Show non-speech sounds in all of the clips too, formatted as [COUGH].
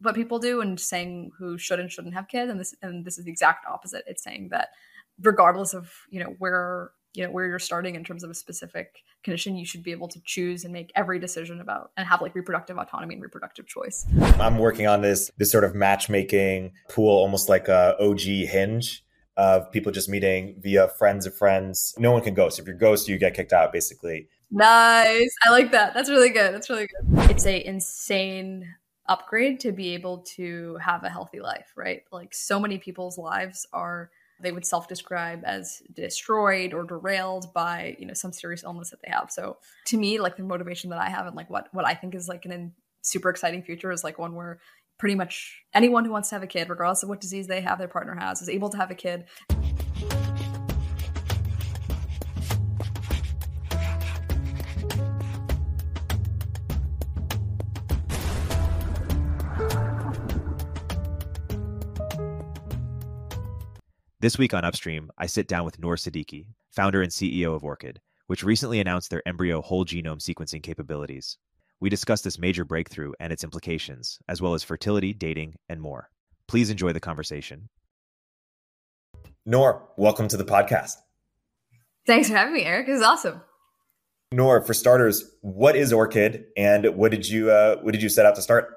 what people do and saying who should and shouldn't have kids, and this and this is the exact opposite. It's saying that regardless of you know where you know where you're starting in terms of a specific condition you should be able to choose and make every decision about and have like reproductive autonomy and reproductive choice. I'm working on this this sort of matchmaking pool almost like a og hinge of people just meeting via friends of friends. No one can ghost. If you're ghost you get kicked out basically. Nice. I like that. That's really good. That's really good. It's a insane upgrade to be able to have a healthy life right? Like so many people's lives are they would self-describe as destroyed or derailed by you know some serious illness that they have. So to me like the motivation that i have and like what what i think is like an in- super exciting future is like one where pretty much anyone who wants to have a kid regardless of what disease they have their partner has is able to have a kid This week on Upstream, I sit down with Noor Siddiqui, founder and CEO of Orchid, which recently announced their embryo whole genome sequencing capabilities. We discuss this major breakthrough and its implications, as well as fertility, dating, and more. Please enjoy the conversation. Noor, welcome to the podcast. Thanks for having me, Erik. This is awesome. Noor, for starters, what is Orchid, and what did you uh, what did you set out to start?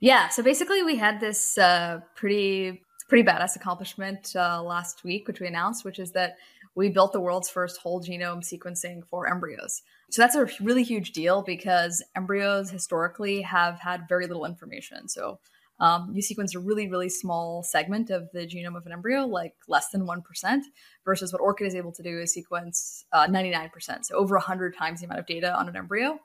Yeah, so basically, we had this uh, pretty pretty badass accomplishment uh, last week, which we announced, which is that we built the world's first whole genome sequencing for embryos. So that's a really huge deal because embryos historically have had very little information. So um, you sequence a really, really small segment of the genome of an embryo, like less than 1%, versus what Orchid is able to do is sequence uh, 99%, so over 100 times the amount of data on an embryo.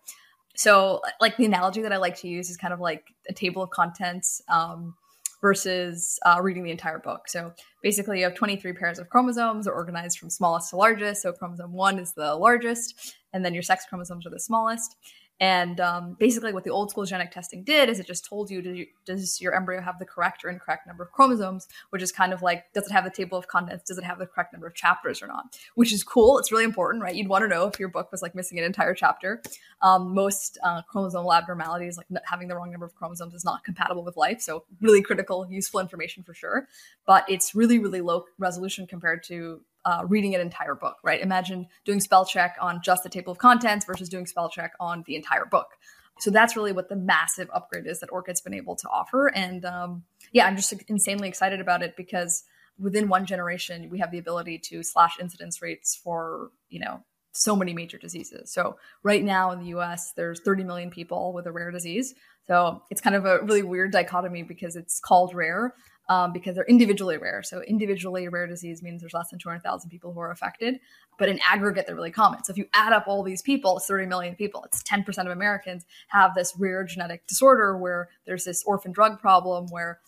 So, like the analogy that I like to use is kind of like a table of contents. Um, versus uh, reading the entire book. So basically, you have 23 pairs of chromosomes are organized from smallest to largest. So chromosome one is the largest, and then your sex chromosomes are the smallest. And um, basically, what the old school genetic testing did is it just told you, you, does your embryo have the correct or incorrect number of chromosomes, which is kind of like, does it have the table of contents? Does it have the correct number of chapters or not? Which is cool. It's really important, right? You'd want to know if your book was like missing an entire chapter. Um, most uh, chromosomal abnormalities, like having the wrong number of chromosomes, is not compatible with life. So, really critical, useful information for sure. But it's really, really low resolution compared to uh, reading an entire book, right? Imagine doing spell check on just the table of contents versus doing spell check on the entire book. So that's really what the massive upgrade is that Orchid's been able to offer. And um, yeah, I'm just insanely excited about it because within one generation, we have the ability to slash incidence rates for, you know, so many major diseases. So right now in the US, there's 30 million people with a rare disease. So it's kind of a really weird dichotomy because it's called rare, um, because they're individually rare. So individually rare disease means there's less than 200,000 people who are affected, but in aggregate they're really common. So if you add up all these people, it's 30 million people. It's 10% of Americans have this rare genetic disorder where there's this orphan drug problem where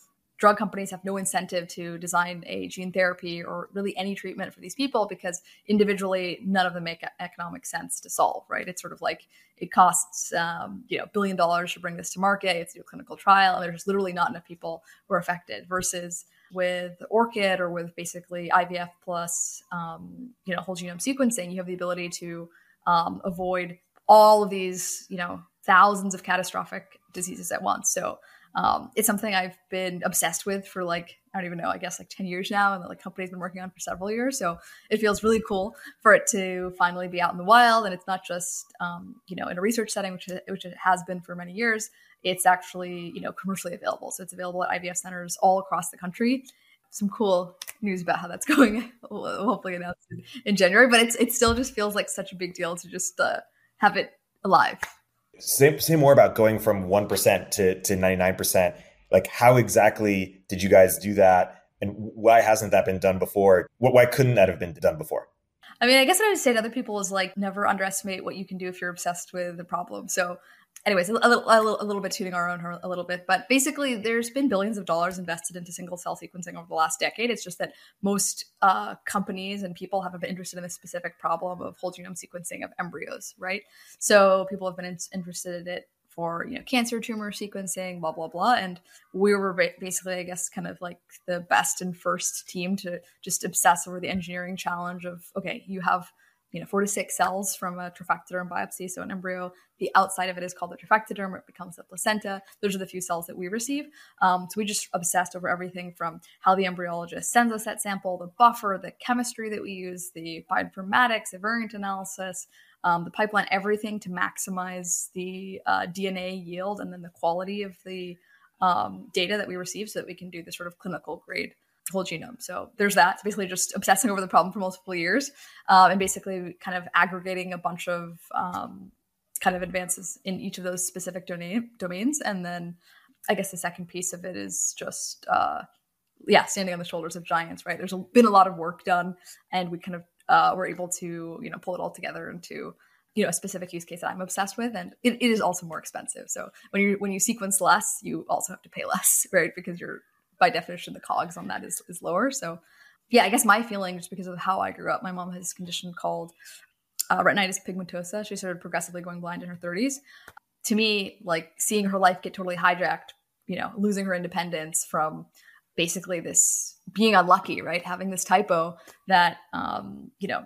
drug companies have no incentive to design a gene therapy or really any treatment for these people because individually none of them make economic sense to solve right? It's sort of like it costs um, you know billion dollars to bring this to market it's a clinical trial and there's literally not enough people who are affected versus with orchid or with basically ivf plus um, you know whole genome sequencing you have the ability to um, avoid all of these you know thousands of catastrophic diseases at once. So um, it's something I've been obsessed with for like I don't even know, I guess like 10 years now, and the like company's been working on for several years. So it feels really cool for it to finally be out in the wild. And it's not just, um, you know, in a research setting, which, it, which it has been for many years. It's actually, you know, commercially available. So it's available at IVF centers all across the country. Some cool news about how that's [LAUGHS] going. we'll hopefully announce it in January, but it's, it still just feels like such a big deal to just uh, have it alive. Say, say more about going from 1% to, to 99%. Like, how exactly did you guys do that? And why hasn't that been done before? Why couldn't that have been done before? I mean, I guess what I would say to other people is like never underestimate what you can do if you're obsessed with the problem. So anyways, a little, a little, a little bit tuning our own a little bit, but basically, there's been billions of dollars invested into single cell sequencing over the last decade. It's just that most uh, companies and people have been interested in the specific problem of whole genome sequencing of embryos, right? So people have been in, interested in it for you know cancer tumor sequencing, blah blah blah, and we were basically, I guess, kind of like the best and first team to just obsess over the engineering challenge of okay, you have you know, four to six cells from a trophectoderm biopsy. So an embryo, the outside of it is called the trophectoderm, it becomes the placenta. Those are the few cells that we receive. Um, so we just obsessed over everything from how the embryologist sends us that sample, the buffer, the chemistry that we use, the bioinformatics, the variant analysis, um, the pipeline, everything to maximize the uh, DNA yield and then the quality of the um, data that we receive so that we can do the sort of clinical grade whole genome. So there's that. It's basically just obsessing over the problem for multiple years um, and basically kind of aggregating a bunch of um, kind of advances in each of those specific domain, domains. And then I guess the second piece of it is just, uh, yeah, standing on the shoulders of giants, right? There's been a lot of work done and we kind of uh, were able to, you know, pull it all together into you know a specific use case that I'm obsessed with, and it, it is also more expensive. So when you when you sequence less, you also have to pay less, [LAUGHS] right? Because you're by definition, the cogs on that is, is lower. So, yeah, I guess my feeling, just because of how I grew up, my mom has a condition called uh, retinitis pigmentosa. She started progressively going blind in her 30s. To me, like seeing her life get totally hijacked, you know, losing her independence from basically this being unlucky, right? Having this typo that, um, you know,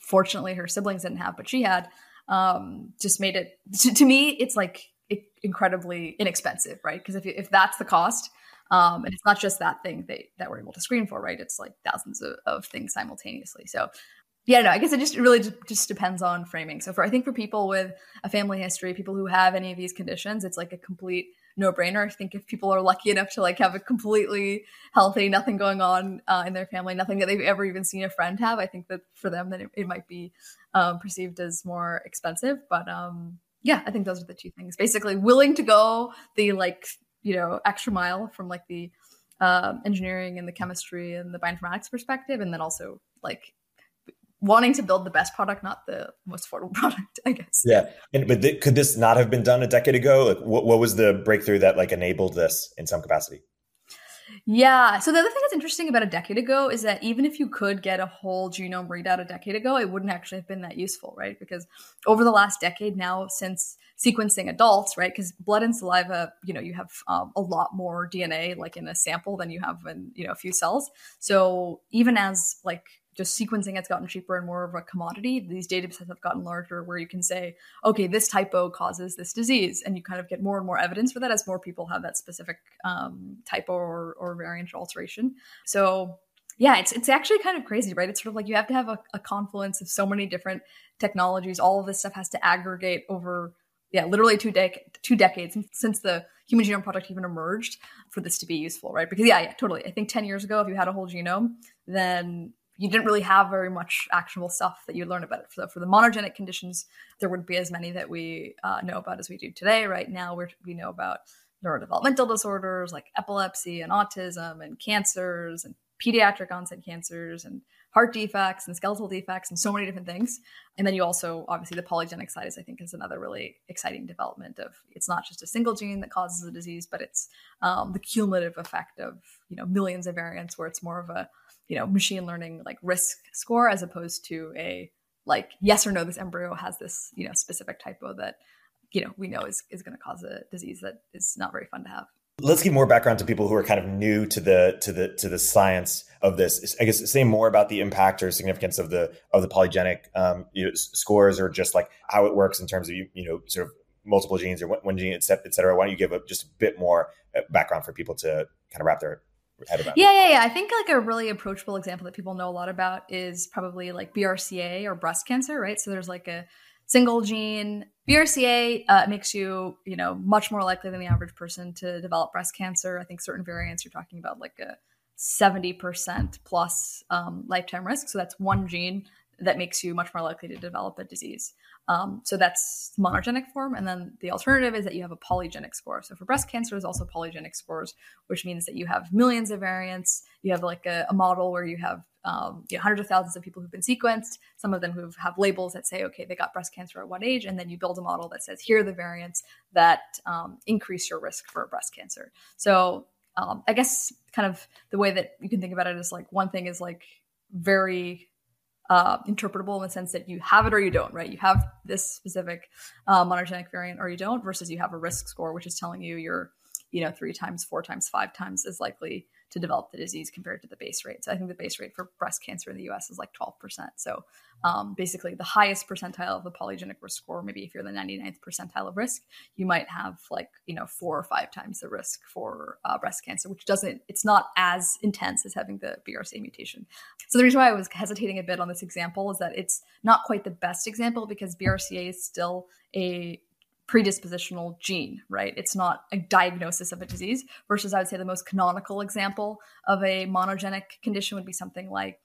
fortunately her siblings didn't have, but she had, um, just made it, to, to me, it's like incredibly inexpensive, right? Because if, if that's the cost, um, and it's not just that thing that, that we're able to screen for, right? It's like thousands of, of things simultaneously. So yeah, no, I guess it just really just, depends on framing. So for I think for people with a family history, people who have any of these conditions, it's like a complete no brainer. I think if people are lucky enough to like have a completely healthy, nothing going on uh, in their family, nothing that they've ever even seen a friend have, I think that for them, that it, it might be um, perceived as more expensive. But um, yeah, I think those are the two things. Basically, willing to go the like you know extra mile from like the um, engineering and the chemistry and the bioinformatics perspective, and then also like wanting to build the best product, not the most affordable [LAUGHS] product, I guess. Yeah, and but th- could this not have been done a decade ago? Like, what, what was the breakthrough that like enabled this in some capacity? Yeah. So the other thing that's interesting about a decade ago is that even if you could get a whole genome readout a decade ago, it wouldn't actually have been that useful, right? Because over the last decade now, since sequencing adults, right? Because blood and saliva, you know, you have um, a lot more DNA like in a sample than you have in you know a few cells. So even as like just sequencing has gotten cheaper and more of a commodity, these data sets have gotten larger where you can say, okay, this typo causes this disease. And you kind of get more and more evidence for that as more people have that specific um, typo or, or variant alteration. So yeah, it's it's actually kind of crazy, right? It's sort of like you have to have a, a confluence of so many different technologies. All of this stuff has to aggregate over yeah, literally two dec- two decades since the Human Genome Project even emerged for this to be useful, right? Because yeah, yeah, totally. I think ten years ago, if you had a whole genome, then you didn't really have very much actionable stuff that you learn about it. So for the monogenic conditions, there wouldn't be as many that we uh, know about as we do today. Right now, we we know about neurodevelopmental disorders like epilepsy and autism and cancers and pediatric onset cancers and heart defects and skeletal defects and so many different things. And then you also, obviously, the polygenic side is, I think, is another really exciting development of it's not just a single gene that causes the disease, but it's um, the cumulative effect of, you know, millions of variants where it's more of a, you know, machine learning like risk score as opposed to a like, yes or no, this embryo has this, you know, specific typo that, you know, we know is, is going to cause a disease that is not very fun to have. Let's give more background to people who are kind of new to the to the to the science of this. I guess say more about the impact or significance of the of the polygenic um, you know, scores, or just like how it works in terms of you you know sort of multiple genes or one gene, et cetera. Why don't you give a, just a bit more uh, background for people to kind of wrap their head around? Yeah, yeah, yeah. I think like a really approachable example that people know a lot about is probably like BRCA or breast cancer, right? So there's like a single gene. BRCA uh, makes you, you know, much more likely than the average person to develop breast cancer. I think certain variants you're talking about like a 70% plus um, lifetime risk. So that's one gene that makes you much more likely to develop a disease. Um, so that's monogenic form. And then the alternative is that you have a polygenic score. So for breast cancer, there's also polygenic scores, which means that you have millions of variants. You have like a, a model where you have um, you know, hundreds of thousands of people who've been sequenced, some of them who have labels that say, okay, they got breast cancer at what age? And then you build a model that says, here are the variants that um, increase your risk for breast cancer. So um, I guess kind of the way that you can think about it is like one thing is like very uh, interpretable in the sense that you have it or you don't, right? You have this specific uh, monogenic variant or you don't, versus you have a risk score, which is telling you you're, you know, three times, four times, five times as likely to develop the disease compared to the base rate. So I think the base rate for breast cancer in the US is like 12%. So um, basically, the highest percentile of the polygenic risk score, maybe if you're the 99th percentile of risk, you might have like, you know, four or five times the risk for uh, breast cancer, which doesn't, it's not as intense as having the BRCA mutation. So the reason why I was hesitating a bit on this example is that it's not quite the best example because BRCA is still a predispositional gene, right? It's not a diagnosis of a disease, versus I would say the most canonical example of a monogenic condition would be something like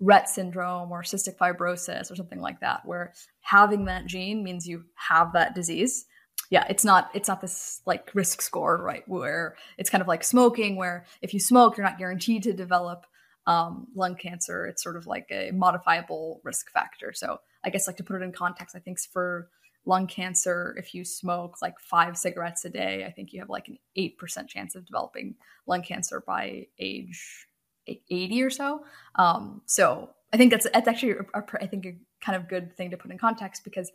Rett syndrome or cystic fibrosis or something like that, where having that gene means you have that disease. Yeah, it's not it's not this like risk score, right? Where it's kind of like smoking, where if you smoke, you're not guaranteed to develop um, lung cancer. It's sort of like a modifiable risk factor. So I guess like to put it in context, I think for lung cancer if you smoke like five cigarettes a day i think you have like an 8% chance of developing lung cancer by age 80 or so. Um, so i think that's that's actually a, a, I think a kind of good thing to put in context because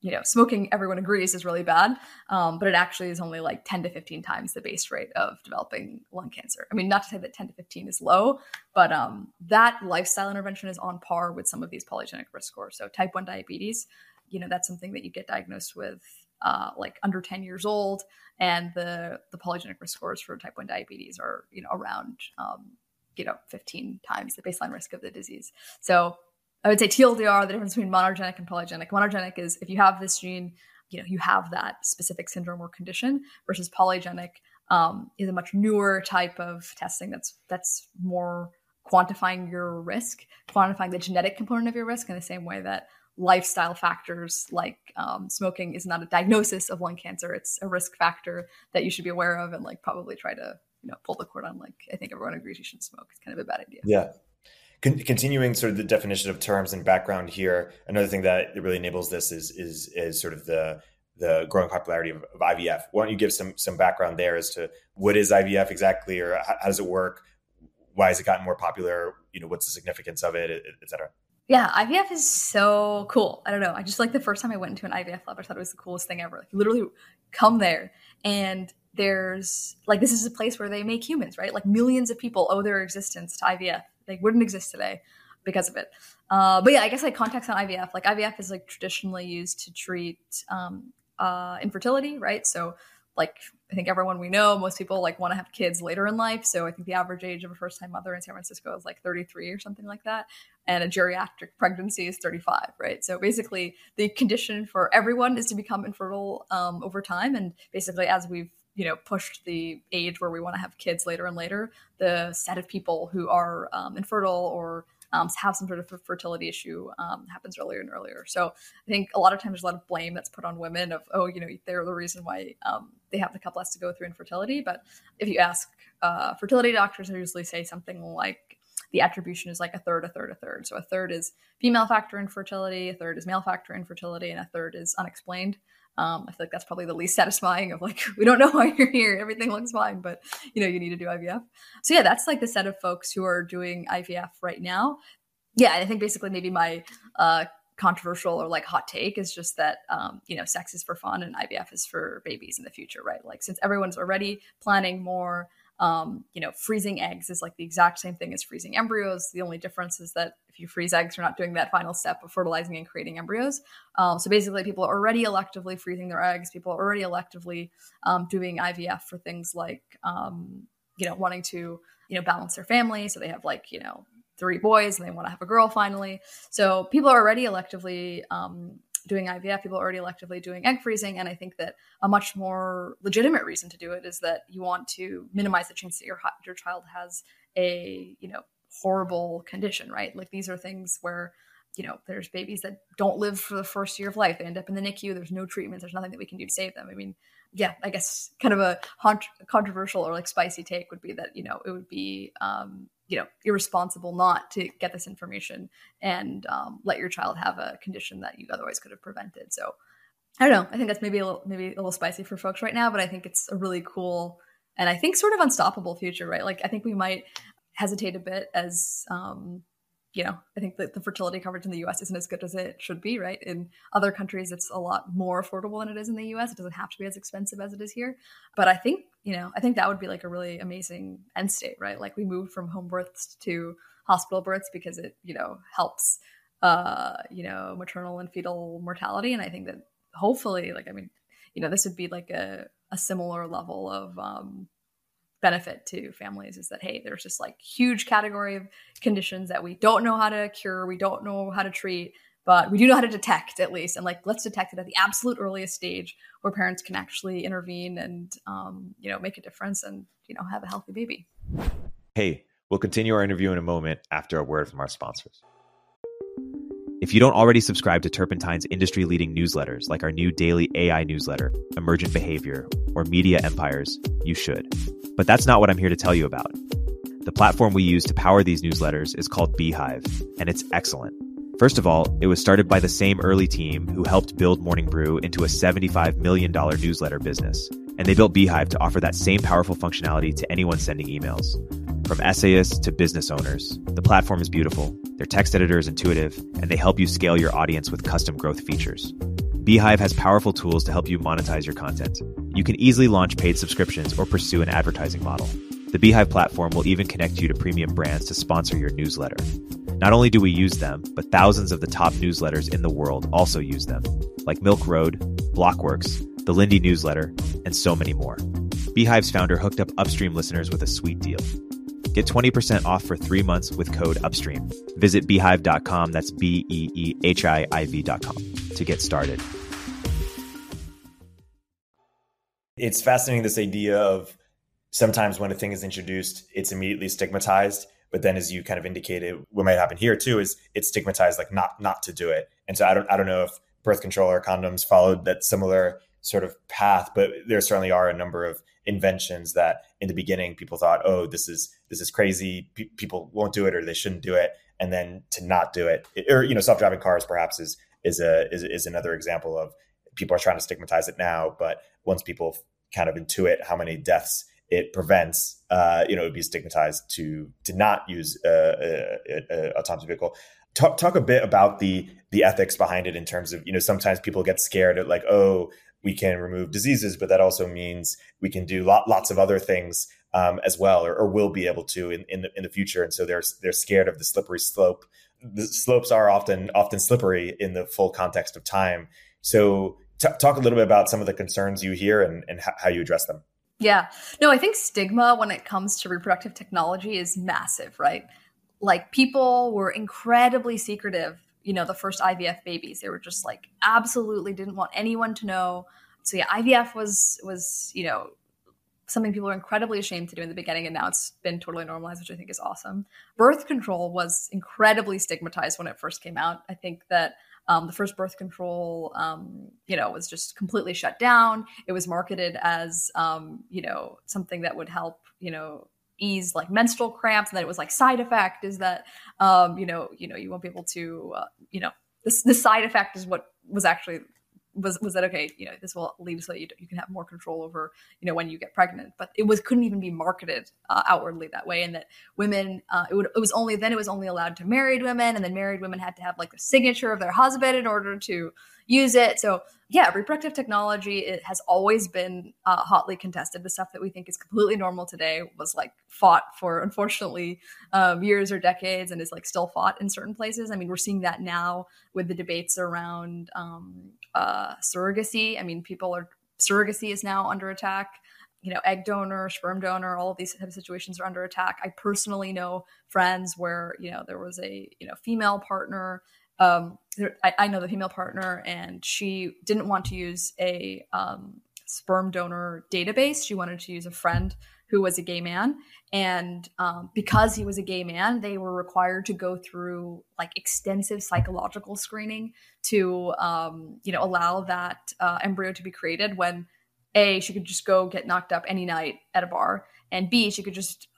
you know smoking everyone agrees is really bad. Um, but it actually is only like 10 to 15 times the base rate of developing lung cancer. I mean not to say that 10 to 15 is low but um, that lifestyle intervention is on par with some of these polygenic risk scores. So type 1 diabetes you know that's something that you get diagnosed with uh, like under 10 years old and the the polygenic risk scores for type 1 diabetes are you know around um, you know 15 times the baseline risk of the disease. So i would say tldr the difference between monogenic and polygenic. Monogenic is if you have this gene you know you have that specific syndrome or condition versus polygenic um, is a much newer type of testing that's that's more quantifying your risk quantifying the genetic component of your risk in the same way that lifestyle factors like um, smoking is not a diagnosis of lung cancer. It's a risk factor that you should be aware of and like probably try to you know pull the cord on like i think everyone agrees you should smoke. It's kind of a bad idea. Yeah. Con- continuing sort of the definition of terms and background here another thing that really enables this is is is sort of the the growing popularity of, of ivf why don't you give some some background there as to what is ivf exactly or how, how does it work? Why has it gotten more popular? You know what's the significance of it et, et cetera yeah, IVF is so cool. I don't know. I just like the first time I went into an IVF lab, I thought it was the coolest thing ever. Like, literally come there and there's like this is a place where they make humans, right? Like millions of people owe their existence to IVF. They wouldn't exist today because of it. Uh, but yeah, I guess like context on IVF. Like IVF is like traditionally used to treat um, uh, infertility, right? So like I think everyone we know, most people like want to have kids later in life. So I think the average age of a first time mother in San Francisco is like 33 or something like that. And a geriatric pregnancy is 35, right? So basically, the condition for everyone is to become infertile um, over time. And basically, as we've you know pushed the age where we want to have kids later and later, the set of people who are um, infertile or um, have some sort of fertility issue um, happens earlier and earlier. So I think a lot of times there's a lot of blame that's put on women of, oh, you know, they're the reason why um, they have the couple has to go through infertility. But if you ask uh, fertility doctors, they usually say something like the attribution is like a third, a third, a third. So a third is female factor infertility, a third is male factor infertility, and a third is unexplained. Um, I feel like that's probably the least satisfying of like, [LAUGHS] we don't know why you're here. Everything looks fine, but you know, you need to do IVF. So yeah, that's like the set of folks who are doing IVF right now. Yeah, I think basically maybe my uh, controversial or like hot take is just that um, you know sex is for fun and IVF is for babies in the future, right? Like since everyone's already planning more um, you know, freezing eggs is like the exact same thing as freezing embryos. The only difference is that if you freeze eggs, you're not doing that final step of fertilizing and creating embryos. Um, so basically, people are already electively freezing their eggs. People are already electively um, doing IVF for things like, um, you know, wanting to, you know, balance their family. So they have like, you know, three boys and they want to have a girl finally. So people are already electively um, doing IVF, people are already electively doing egg freezing. And I think that a much more legitimate reason to do it is that you want to minimize the chance that your your child has a you know horrible condition, right? Like these are things where you know, there's babies that don't live for the first year of life. They end up in the NICU. There's no treatment. There's nothing that we can do to save them. I mean, yeah, I guess kind of a controversial or like spicy take would be that, you know, it would be, um, you know, irresponsible not to get this information and um, let your child have a condition that you otherwise could have prevented. So I don't know. I think that's maybe a little, maybe a little spicy for folks right now, but I think it's a really cool and I think sort of unstoppable future, right? Like I think we might hesitate a bit as um, you know, I think that the fertility coverage in the US isn't as good as it should be, right? In other countries, it's a lot more affordable than it is in the US. It doesn't have to be as expensive as it is here. But I think, you know, I think that would be like a really amazing end state, right? Like we moved from home births to hospital births because it, you know, helps, uh, you know, maternal and fetal mortality. And I think that hopefully, like, I mean, you know, this would be like a, a similar level of, um, benefit to families is that hey there's this like huge category of conditions that we don't know how to cure we don't know how to treat but we do know how to detect at least. And like let's detect it at the absolute earliest stage where parents can actually intervene and um, you know make a difference and you know have a healthy baby. Hey we'll continue our interview in a moment after a word from our sponsors if you don't already subscribe to Turpentine's industry leading newsletters, like our new daily AI newsletter, Emergent Behavior, or Media Empires, you should. But that's not what I'm here to tell you about. The platform we use to power these newsletters is called Beehiiv, and it's excellent. First of all, it was started by the same early team who helped build Morning Brew into a $75 million newsletter business. And they built Beehiiv to offer that same powerful functionality to anyone sending emails. From essayists to business owners, the platform is beautiful, their text editor is intuitive, and they help you scale your audience with custom growth features. Beehiiv has powerful tools to help you monetize your content. You can easily launch paid subscriptions or pursue an advertising model. The Beehiiv platform will even connect you to premium brands to sponsor your newsletter. Not only do we use them, but thousands of the top newsletters in the world also use them, like Milk Road, Blockworks, the Lindy newsletter, and so many more. Beehiiv's founder hooked up Upstream listeners with a sweet deal. Get 20% off for three months with code UPSTREAM. Visit beehiiv.com, that's B E E H I I V.com, to get started. It's fascinating this idea of sometimes when a thing is introduced, it's immediately stigmatized. But then, as you kind of indicated, what might happen here too is it's stigmatized like not not to do it. And so I don't I don't know if birth control or condoms followed that similar sort of path, but there certainly are a number of inventions that in the beginning people thought, oh, this is this is crazy. P- people won't do it or they shouldn't do it, and then to not do it, or you know, self driving cars perhaps is is a is, is another example of people are trying to stigmatize it now, but once people kind of intuit how many deaths it prevents, uh, you know, it would be stigmatized to to not use a, a, a autonomous vehicle. Talk talk a bit about the the ethics behind it in terms of you know sometimes people get scared at like oh we can remove diseases, but that also means we can do lot, lots of other things um, as well, or, or, will be able to in, in the, in the future. And so they're they're scared of the slippery slope. The slopes are often often slippery in the full context of time. So t- talk a little bit about some of the concerns you hear and, and how you address them. Yeah, no, I think stigma when it comes to reproductive technology is massive, right? Like people were incredibly secretive you know the first IVF babies. They were just like absolutely didn't want anyone to know. So yeah, IVF was was you know something people were incredibly ashamed to do in the beginning, and now it's been totally normalized, which I think is awesome. Birth control was incredibly stigmatized when it first came out. I think that um, the first birth control, um, you know, was just completely shut down. It was marketed as, um, you know, something that would help, you know, ease like menstrual cramps and that it was like side effect is that um you know you know you won't be able to uh, you know this the side effect is what was actually was was that okay you know this will lead so you, you can have more control over you know when you get pregnant. But it was couldn't even be marketed uh, outwardly that way and that women uh, it would it was only then it was only allowed to married women and then married women had to have like the signature of their husband in order to use it so yeah, reproductive technology it has always been uh, hotly contested. The stuff that we think is completely normal today was like fought for, unfortunately, um, years or decades, and is like still fought in certain places. I mean, we're seeing that now with the debates around um, uh, surrogacy. I mean, people are surrogacy is now under attack. You know, egg donor, sperm donor, all of these type of situations are under attack. I personally know friends where you know there was a you know female partner um, I, I, know the female partner, and she didn't want to use a um, sperm donor database. She wanted to use a friend who was a gay man. And um, because he was a gay man, they were required to go through like extensive psychological screening to, um, you know, allow that uh, embryo to be created when A, she could just go get knocked up any night at a bar, and B, she could just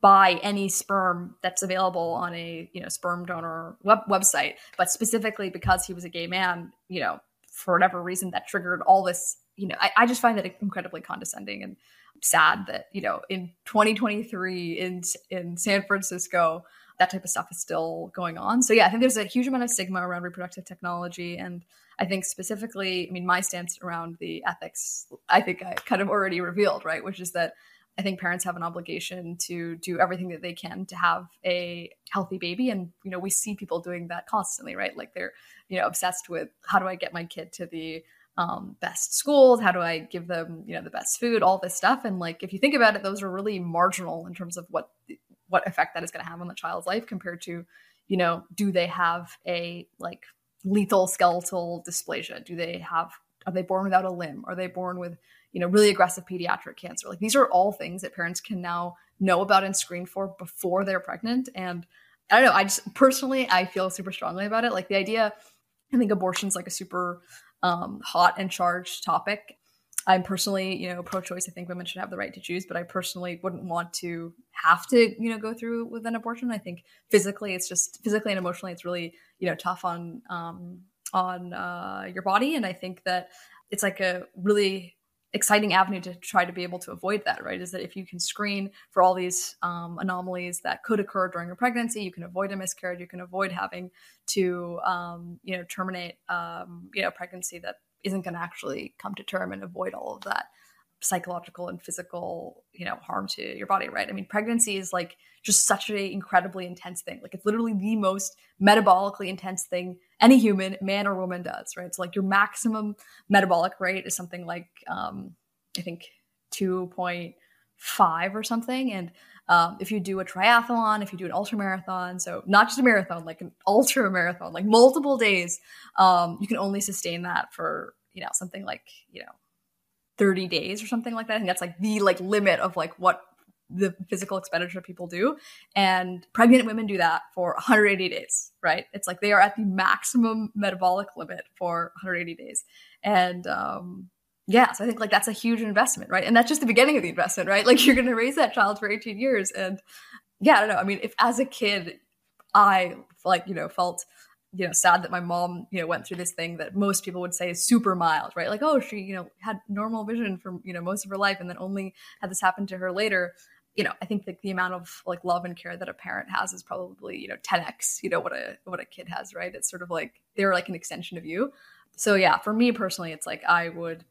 buy any sperm that's available on a you know sperm donor web- website. But specifically because he was a gay man you know for whatever reason that triggered all this you know I, I just find that incredibly condescending and sad that you know in 2023 in in San Francisco that type of stuff is still going on. So yeah, I think there's a huge amount of stigma around reproductive technology. And I think specifically, I mean my stance around the ethics I think I kind of already revealed, right, which is that I think parents have an obligation to do everything that they can to have a healthy baby. And you know we see people doing that constantly, right? Like they're you know obsessed with how do I get my kid to the um, best schools? How do i give them you know the best food? All this stuff. And like if you think about it those are really marginal in terms of what what effect that is going to have on the child's life compared to you know do they have a like lethal skeletal dysplasia? Do they have are they born without a limb? Are they born with you know really aggressive pediatric cancer like these are all things that parents can now know about and screen for before they're pregnant and i don't know i just personally i feel super strongly about it like the idea i think abortion's like a super um, hot and charged topic. I'm personally, you know, pro-choice. I think women should have the right to choose, but I personally wouldn't want to have to, you know, go through with an abortion. I think physically, it's just physically and emotionally, it's really, you know, tough on um, on uh, your body. And I think that it's like a really exciting avenue to try to be able to avoid that, right? Is that if you can screen for all these um, anomalies that could occur during a pregnancy, you can avoid a miscarriage, you can avoid having to, um, you know, terminate, um, you know, pregnancy that isn't going to actually come to term and avoid all of that psychological and physical, you know, harm to your body, right? I mean, pregnancy is like just such an incredibly intense thing. Like it's literally the most metabolically intense thing any human, man or woman, does, right? So like your maximum metabolic rate is something like um, I think two point five or something, and um, if you do a triathlon, if you do an ultra marathon, so not just a marathon, like an ultra marathon, like multiple days, um, you can only sustain that for you know something like you know 30 days or something like that. I think that's like the like limit of like what the physical expenditure people do. And pregnant women do that for 180 days, right? It's like they are at the maximum metabolic limit for 180 days. And um, yeah, so I think like that's a huge investment, right? And that's just the beginning of the investment, right? [LAUGHS] Like you're to raise that child for 18 years. And yeah, I don't know. I mean, if as a kid, I like, you know, felt you know sad that my mom you know went through this thing that most people would say is super mild right like oh she you know had normal vision for you know most of her life and then only had this happen to her later you know, I think that the amount of like love and care that a parent has is probably, you know, 10x, you know, what a what a kid has, right? It's sort of like they're like an extension of you. So yeah, for me personally, it's like I would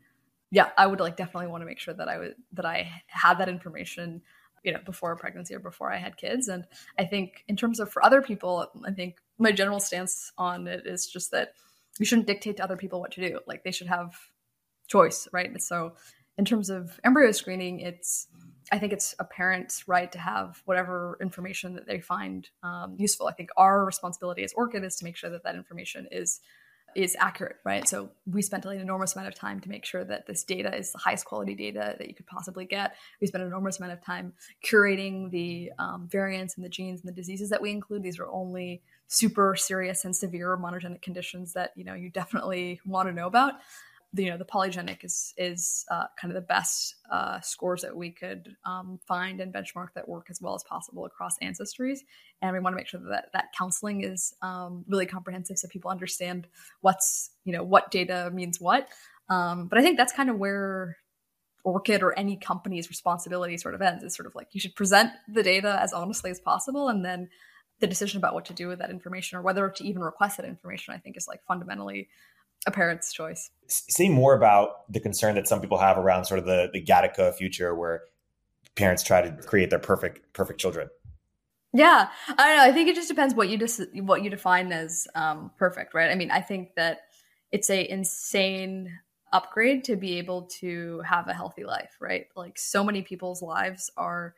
yeah, I would like definitely want to make sure that I would that I had that information, you know, before pregnancy or before I had kids. And I think in terms of for other people, I think my general stance on it is just that you shouldn't dictate to other people what to do. Like they should have choice, right? So in terms of embryo screening, it's I think it's a parent's right to have whatever information that they find um, useful. I think our responsibility as Orchid is to make sure that that information is is accurate, right? So we spent an enormous amount of time to make sure that this data is the highest quality data that you could possibly get. We spent an enormous amount of time curating the um, variants and the genes and the diseases that we include. These are only super serious and severe monogenic conditions that you know you definitely want to know about the, you know the polygenic is is uh, kind of the best uh, scores that we could um, find and benchmark that work as well as possible across ancestries. And we want to make sure that that counseling is um, really comprehensive so people understand what's you know what data means what. Um, but i think that's kind of where orchid or any company's responsibility sort of ends is sort of like you should present the data as honestly as possible and then the decision about what to do with that information or whether to even request that information i think is like fundamentally a parent's choice. Say more about the concern that some people have around sort of the the Gattaca future, where parents try to create their perfect perfect children. Yeah, I don't know. I think it just depends what you just what you define as um, perfect, right? I mean, I think that it's a insane upgrade to be able to have a healthy life, right? Like so many people's lives are,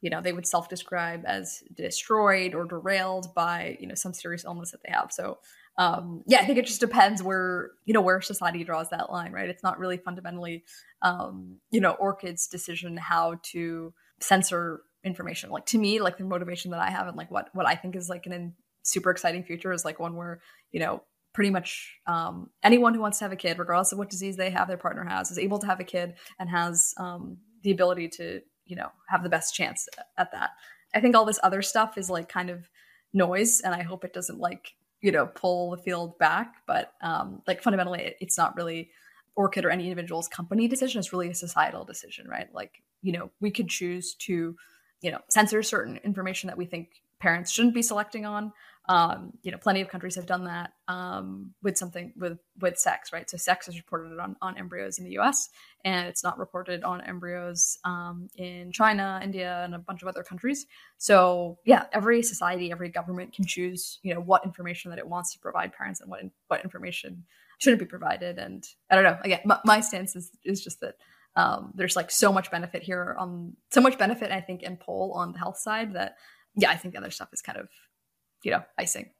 you know, they would self-describe as destroyed or derailed by, you know, some serious illness that they have. So um, yeah, I think it just depends where you know where society draws that line, right? It's not really fundamentally, um, you know, Orchid's decision how to censor information. Like to me, like the motivation that I have and like what what I think is like an super exciting future is like one where you know pretty much um, anyone who wants to have a kid, regardless of what disease they have, their partner has, is able to have a kid and has um, the ability to you know have the best chance at that. I think all this other stuff is like kind of noise, and I hope it doesn't like you know pull the field back. But um, like fundamentally, it's not really Orchid or any individual's company decision. It's really a societal decision, right? Like you know we could choose to you know censor certain information that we think parents shouldn't be selecting on um, you know, plenty of countries have done that um, with something with with sex, right? So sex is reported on, on embryos in the U.S. and it's not reported on embryos um, in China, India, and a bunch of other countries. So yeah, every society, every government can choose, you know, what information that it wants to provide parents and what what information shouldn't be provided. And I don't know. Again, my, my stance is is just that um, there's like so much benefit here on so much benefit, I think, in poll on the health side that yeah, I think the other stuff is kind of you know, icing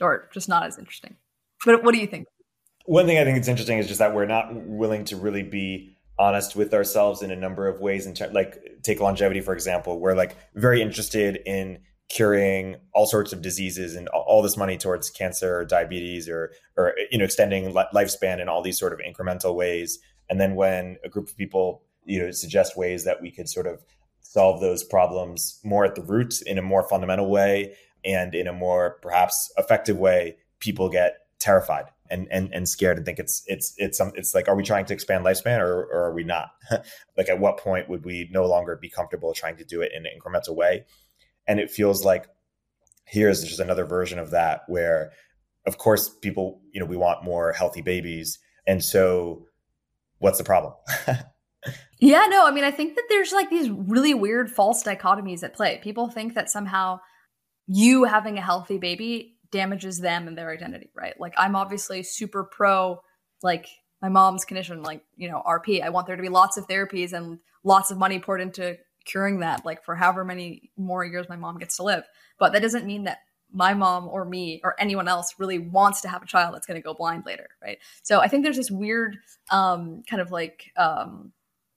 or just not as interesting. But what do you think? One thing I think it's interesting is just that we're not willing to really be honest with ourselves in a number of ways. And like take longevity for example, we're like very interested in curing all sorts of diseases and all this money towards cancer or diabetes or or you know extending lifespan in all these sort of incremental ways. And then when a group of people you know suggest ways that we could sort of solve those problems more at the root in a more fundamental way and in a more perhaps effective way, people get terrified and and and scared and think it's it's it's some it's like are we trying to expand lifespan or, or are we not? [LAUGHS] Like at what point would we no longer be comfortable trying to do it in an incremental way? And it feels like here's just another version of that where of course people you know we want more healthy babies. And so what's the problem? [LAUGHS] Yeah no i mean i think that there's like these really weird false dichotomies at play. People think that somehow you having a healthy baby damages them and their identity, right? Like I'm obviously super pro like my mom's condition, like, you know, RP. I want there to be lots of therapies and lots of money poured into curing that, like for however many more years my mom gets to live. But that doesn't mean that my mom or me or anyone else really wants to have a child that's going to go blind later, right? So I think there's this weird um, kind of like um,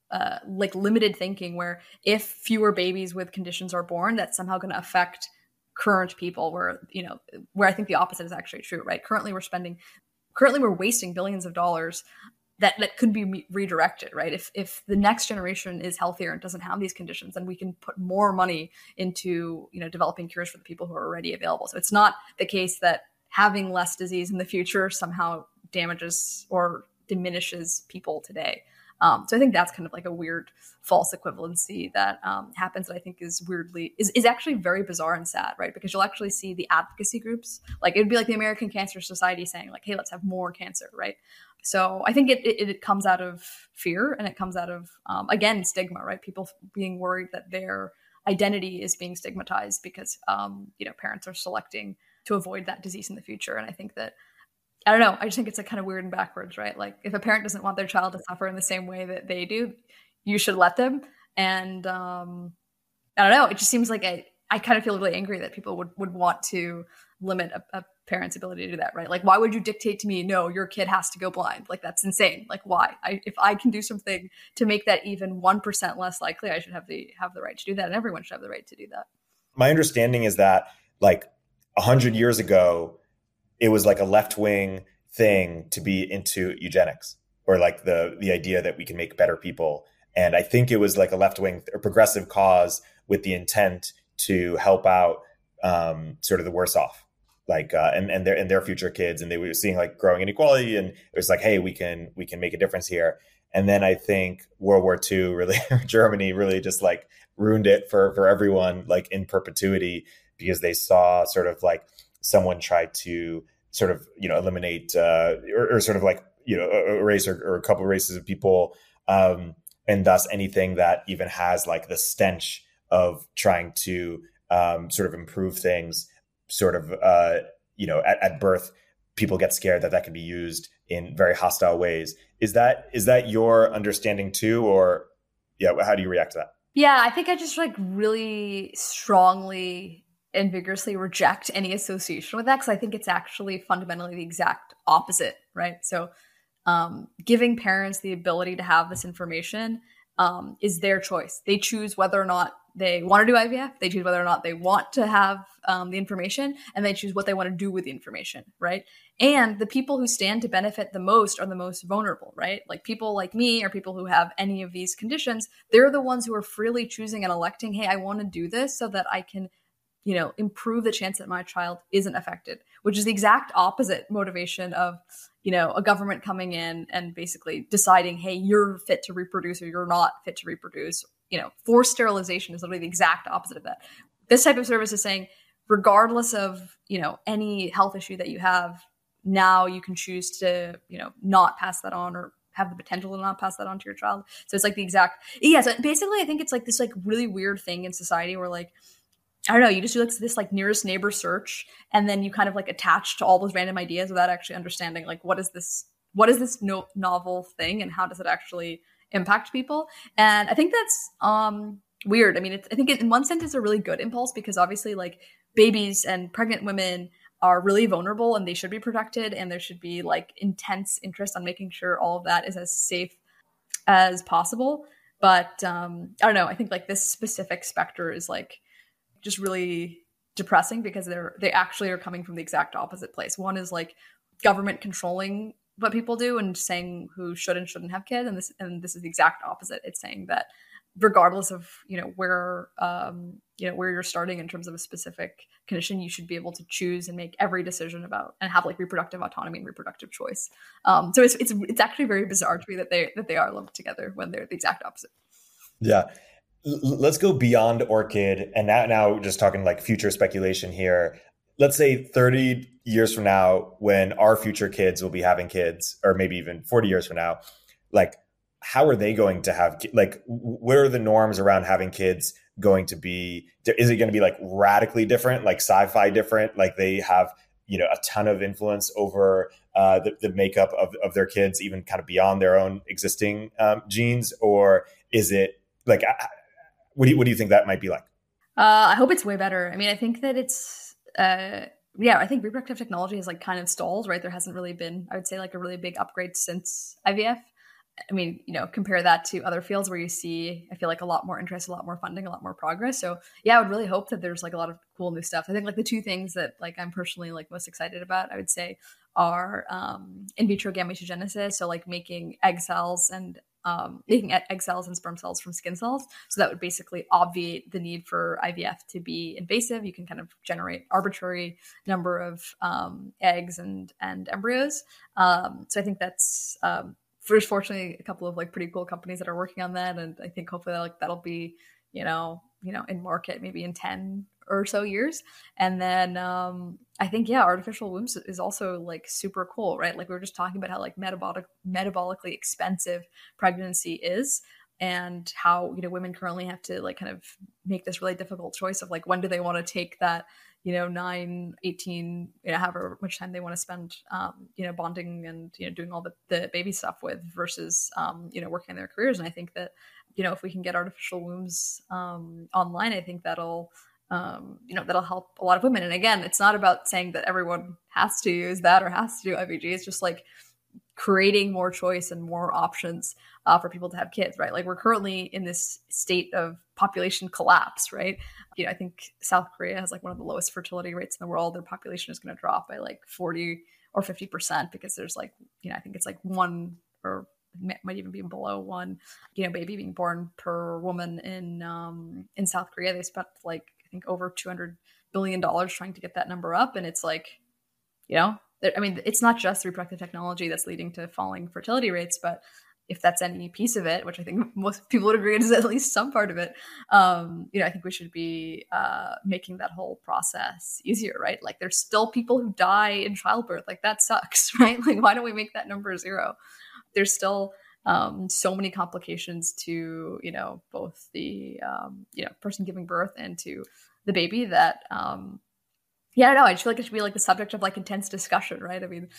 uh, like limited thinking where if fewer babies with conditions are born, that's somehow going to affect current people where you know where i think the opposite is actually true right? Currently we're spending currently we're wasting billions of dollars that that could be redirected right? If if the next generation is healthier and doesn't have these conditions then we can put more money into you know developing cures for the people who are already available. So it's not the case that having less disease in the future somehow damages or diminishes people today um, so I think that's kind of like a weird false equivalency that um, happens that I think is weirdly is, is actually very bizarre and sad, right? Because you'll actually see the advocacy groups, like it'd be like the American Cancer Society saying like, "Hey, let's have more cancer," right? So I think it, it, it comes out of fear and it comes out of um, again stigma, right? People being worried that their identity is being stigmatized because um, you know parents are selecting to avoid that disease in the future, and I think that I don't know. I just think it's like kind of weird and backwards, right? Like if a parent doesn't want their child to suffer in the same way that they do, you should let them. And um, I don't know. It just seems like I, I kind of feel really angry that people would, would want to limit a, a parent's ability to do that, right? Like, why would you dictate to me, no, your kid has to go blind? Like, that's insane. Like, why? I, if I can do something to make that even 1% less likely, I should have the, have the right to do that. And everyone should have the right to do that. My understanding is that like a hundred years ago, it was like a left wing thing to be into eugenics or like the the idea that we can make better people. And I think it was like a left wing or progressive cause with the intent to help out um, sort of the worse off, like uh, and and their and their future kids. And they were seeing like growing inequality, and it was like, hey, we can we can make a difference here. And then I think World War II really [LAUGHS] Germany really just like ruined it for for everyone like in perpetuity because they saw sort of like someone try to sort of you know eliminate uh, or, or, sort of like you know a, race or, or, a couple of races of people um, and thus anything that even has like the stench of trying to um, sort of improve things sort of uh, you know at, at birth people get scared that that can be used in very hostile ways. Is that is that your understanding too or yeah how do you react to that? Yeah i think i just like really strongly and vigorously reject any association with that because I think it's actually fundamentally the exact opposite, right? So, um, giving parents the ability to have this information um, is their choice. They choose whether or not they want to do IVF, they choose whether or not they want to have um, the information, and they choose what they want to do with the information, right? And the people who stand to benefit the most are the most vulnerable, right? Like people like me or people who have any of these conditions, they're the ones who are freely choosing and electing, hey, I want to do this so that I can, you know, improve the chance that my child isn't affected, which is the exact opposite motivation of, you know, a government coming in and basically deciding, hey, you're fit to reproduce or you're not fit to reproduce. You know, forced sterilization is literally the exact opposite of that. This type of service is saying, regardless of, you know, any health issue that you have, now you can choose to you know not pass that on or have the potential to not pass that on to your child so it's like the exact yeah so basically i think it's like this like really weird thing in society where like I don't know, you just do like this like nearest neighbor search and then you kind of like attach to all those random ideas without actually understanding like what is this what is this no- novel thing and how does it actually impact people? And I think that's um weird. I mean, I think in one sense it's a really good impulse because obviously like babies and pregnant women are really vulnerable and they should be protected and there should be like intense interest on making sure all of that is as safe as possible but um i don't know i think like this specific specter is like just really depressing because they're they actually are coming from the exact opposite place. One is like government controlling what people do and saying who should and shouldn't have kids and this and this is the exact opposite. It's saying that regardless of you know where um, you know where you're starting in terms of a specific condition you should be able to choose and make every decision about and have like reproductive autonomy and reproductive choice. Um, so it's, it's it's actually very bizarre to me that they that they are lumped together when they're the exact opposite. Yeah let's go beyond orchid and now now just talking like future speculation here. Let's say 30 years from now when our future kids will be having kids or maybe even 40 years from now like how are they going to have like what are the norms around having kids going to be? Is it going to be like radically different like sci-fi different like they have you know a ton of influence over uh, the, the makeup of, of their kids even kind of beyond their own existing um, genes? Or is it like what do you what do you think that might be like uh, i hope it's way better i mean i think that it's uh, yeah i think reproductive technology has like kind of stalled right there hasn't really been i would say like a really big upgrade since ivf I mean, you know, compare that to other fields where you see, I feel like a lot more interest, a lot more funding, a lot more progress. So yeah, I would really hope that there's like a lot of cool new stuff. I think like the two things that like I'm personally like most excited about, I would say, are um, in vitro gametogenesis. So like making egg cells and um, making egg cells and sperm cells from skin cells. So that would basically obviate the need for IVF to be invasive. You can kind of generate arbitrary number of um, eggs and and embryos. Um, so I think that's um, there's fortunately a couple of like pretty cool companies that are working on that, and I think hopefully like that'll be you know you know in market maybe in ten or so years. And then um, I think yeah, artificial wombs is also like super cool, right? Like we were just talking about how like metabolic metabolically expensive pregnancy is and how you know women currently have to like kind of make this really difficult choice of like when do they want to take that you know 9 18 you know however much time they want to spend um, you know bonding and you know doing all the, the baby stuff with versus um, you know working in their careers and i think that you know if we can get artificial wombs um, online i think that'll um, you know that'll help a lot of women and again it's not about saying that everyone has to use that or has to do ivg it's just like creating more choice and more options uh, for people to have kids, right? Like we're currently in this state of population collapse, right? You know, I think South Korea has like one of the lowest fertility rates in the world. Their population is going to drop by like 40 or 50% because there's like, you know, I think it's like one or might even be below one, you know, baby being born per woman in um, in South Korea. They spent like think over 200 billion dollars trying to get that number up, and it's like, you know, I mean, it's not just reproductive technology that's leading to falling fertility rates, but if that's any piece of it, which I think [LAUGHS] most people would agree is at least some part of it, um, you know, I think we should be uh, making that whole process easier, right? Like, there's still people who die in childbirth. Like, that sucks, [LAUGHS] right? Like, why don't we make that number zero? There's still um, so many complications to, you know, both the, um, you know, person giving birth and to the baby that, um, yeah, I know. I just feel like it should be like the subject of like intense discussion, right? I mean,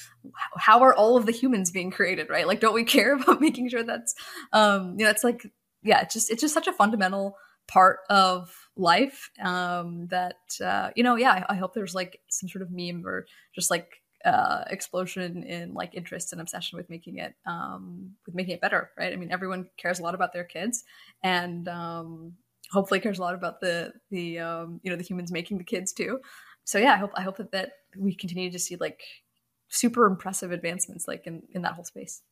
how are all of the humans being created, right? Like, don't we [LAUGHS] care about making sure that's, um, you know, it's like, yeah, it's just it's just such a fundamental part of life um, that uh, you know, yeah. I, I hope there's like some sort of meme or just like uh, explosion in like interest and obsession with making it um, with making it better, right? I mean, everyone cares a lot about their kids, and um, hopefully cares a lot about the the um, you know the humans making the kids too. So yeah, I hope I hope that, that we continue to see like super impressive advancements like in in that whole space.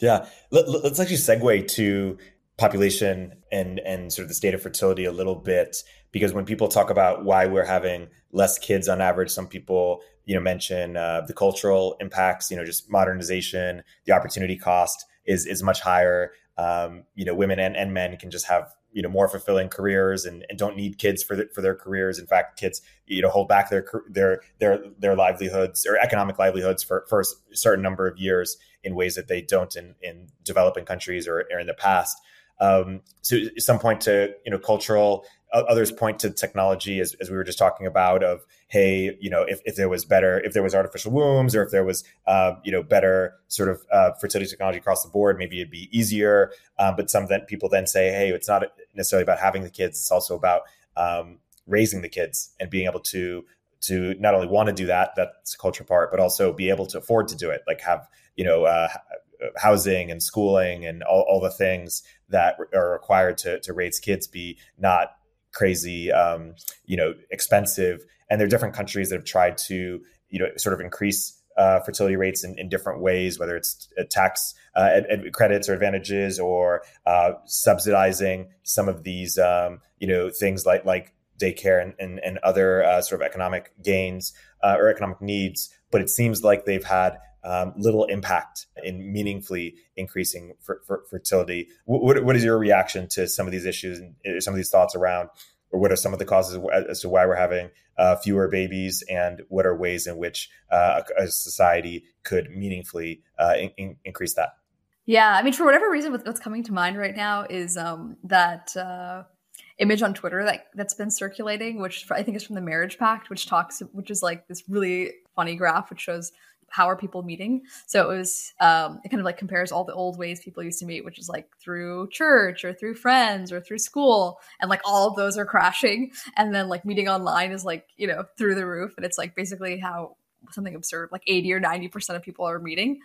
Yeah, Let, us actually segue to population and and sort of the state of fertility a little bit because when people talk about why we're having less kids on average, some people you know mention uh, the cultural impacts, you know, just modernization, the opportunity cost is is much higher. Um, you know, women and, and men can just have you know more fulfilling careers and, and don't need kids for the, for their careers. In fact, kids you know hold back their their their their livelihoods or economic livelihoods for for a certain number of years in ways that they don't in in developing countries or, or in the past. Um, so some point to you know cultural others point to technology as, as we were just talking about of hey you know if, if there was better if there was artificial wombs or if there was uh, you know better sort of uh, fertility technology across the board maybe it'd be easier. Um, but some people then say hey it's not necessarily about having the kids it's also about um, raising the kids and being able to to not only want to do that that's a culture part but also be able to afford to do it like have you know uh, housing and schooling and all, all the things that are required to, to raise kids be not crazy, um, you know, expensive. And there are different countries that have tried to, you know, sort of increase uh, fertility rates in, in, different ways, whether it's tax uh, ed- credits or advantages or uh, subsidizing some of these, um, you know, things like like daycare and, and, and other uh, sort of economic gains uh, or economic needs. But it seems like they've had um, little impact in meaningfully increasing fertility. What, what is your reaction to some of these issues and uh, some of these thoughts around, or what are some of the causes as to why we're having uh, fewer babies, and what are ways in which uh, a, society could meaningfully uh, in, increase that? Yeah, I mean, for whatever reason, what's coming to mind right now is um, that uh, image on Twitter that that's been circulating, which I think is from the Marriage Pact, which talks, which is like this really funny graph, which shows how are people meeting. So it was um, it kind of like compares all the old ways people used to meet which is like through church or through friends or through school and like all of those are crashing. And then like meeting online is like you know through the roof and it's like basically how something absurd like 80 or 90 percent of people are meeting.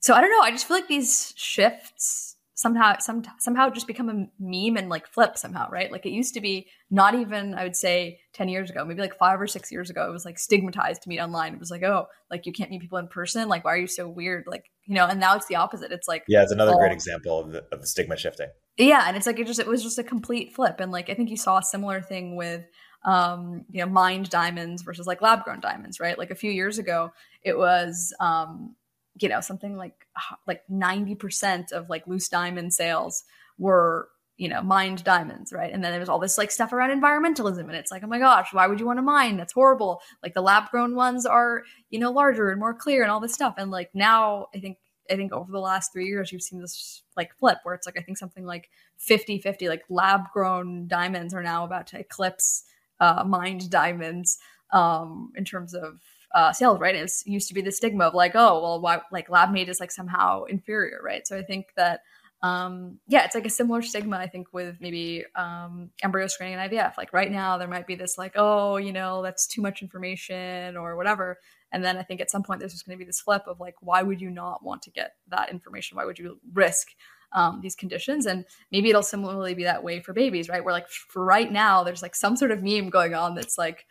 So i don't know i just feel like these shifts somehow some, somehow just become a meme and like flip somehow right? Like it used to be not even i would say 10 years ago maybe like five or six years ago it was like stigmatized to meet online. It was like oh like you can't meet people in person? Like why are you so weird? Like you know and now it's the opposite. It's like yeah it's another great example of the, of the stigma shifting. Yeah and it's like it just it was just a complete flip. And like i think you saw a similar thing with um you know mined diamonds versus like lab grown diamonds right? Like a few years ago it was um you know something like like 90% of like loose diamond sales were you know mined diamonds right? And then there's all this like stuff around environmentalism and it's like oh my gosh why would you want to mine? That's horrible. Like the lab grown ones are you know larger and more clear and all this stuff. And like now i think i think over the last three years you've seen this like flip where it's like i think something like 50 50 like lab grown diamonds are now about to eclipse uh, mined diamonds um, in terms of uh, sales, right? It used to be the stigma of like, oh, well, why, like lab made is like somehow inferior, right? So I think that, um, yeah, it's like a similar stigma, I think, with maybe um, embryo screening and IVF. Like right now, there might be this like, oh, you know, that's too much information or whatever. And then I think at some point, there's just going to be this flip of like, why would you not want to get that information? Why would you risk um, these conditions. And maybe it'll similarly be that way for babies, right? Where like for right now, there's like some sort of meme going on that's like,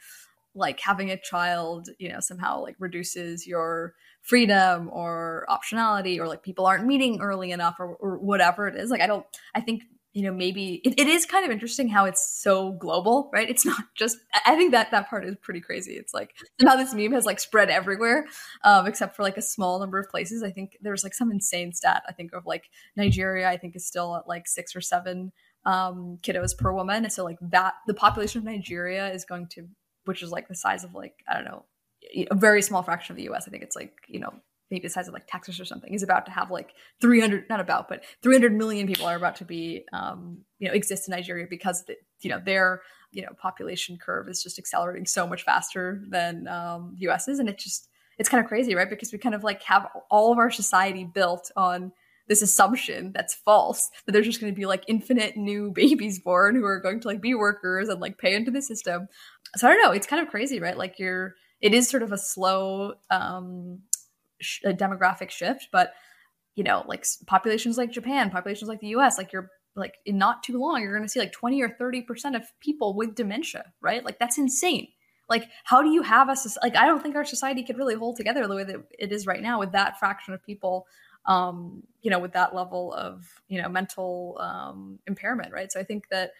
like having a child you know somehow like reduces your freedom or optionality or like people aren't meeting early enough or, or whatever it is. Like i don't i think you know maybe it, it is kind of interesting how it's so global right? It's not just i think that that part is pretty crazy. It's like somehow this meme has like spread everywhere um, except for like a small number of places. I think there's like some insane stat i think of like nigeria i think is still at like six or seven um, kiddos per woman. And so like that the population of nigeria is going to which is like the size of like I don't know a very small fraction of the U.S. I think it's like you know maybe the size of like Texas or something is about to have like 300 not about but 300 million people are about to be um, you know exist in Nigeria because the, you know their you know population curve is just accelerating so much faster than um, the U.S. is and it just it's kind of crazy right because we kind of like have all of our society built on this assumption that's false that there's just going to be like infinite new [LAUGHS] babies born who are going to like be workers and like pay into the system. So i don't know it's kind of crazy right? Like you're it is sort of a slow um sh- a demographic shift but you know like populations like japan populations like the us like you're like in not too long you're going to see like 20 or 30% of people with dementia right? Like that's insane. Like how do you have us like i don't think our society could really hold together the way that it is right now with that fraction of people um you know with that level of you know mental um impairment right so i think that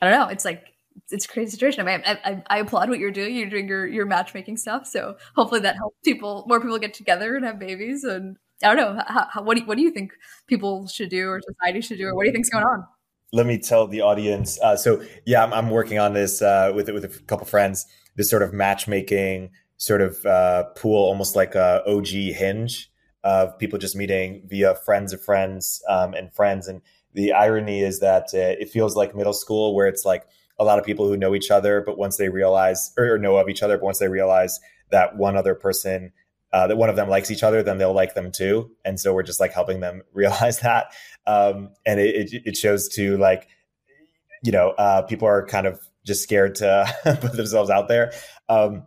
i don't know it's like it's a crazy situation. I mean, I, I, I, applaud what you're doing. You're doing your your matchmaking stuff, so hopefully that helps people, more people get together and have babies. And I don't know, how, how, what do you, what do you think people should do or society should do, or what do you think's going on? Let me tell the audience. Uh, so yeah, I'm, I'm, working on this uh, with with a couple friends. This sort of matchmaking sort of uh, pool, almost like a OG Hinge of people just meeting via friends of friends um, and friends. And the irony is that uh, it feels like middle school, where it's like a lot of people who know each other, but once they realize or know of each other, but once they realize that one other person uh, that one of them likes each other, then they'll like them too. And so we're just like helping them [LAUGHS] realize that. Um, and it, it, it, shows to like, you know, uh, people are kind of just scared to [LAUGHS] put themselves out there. Um,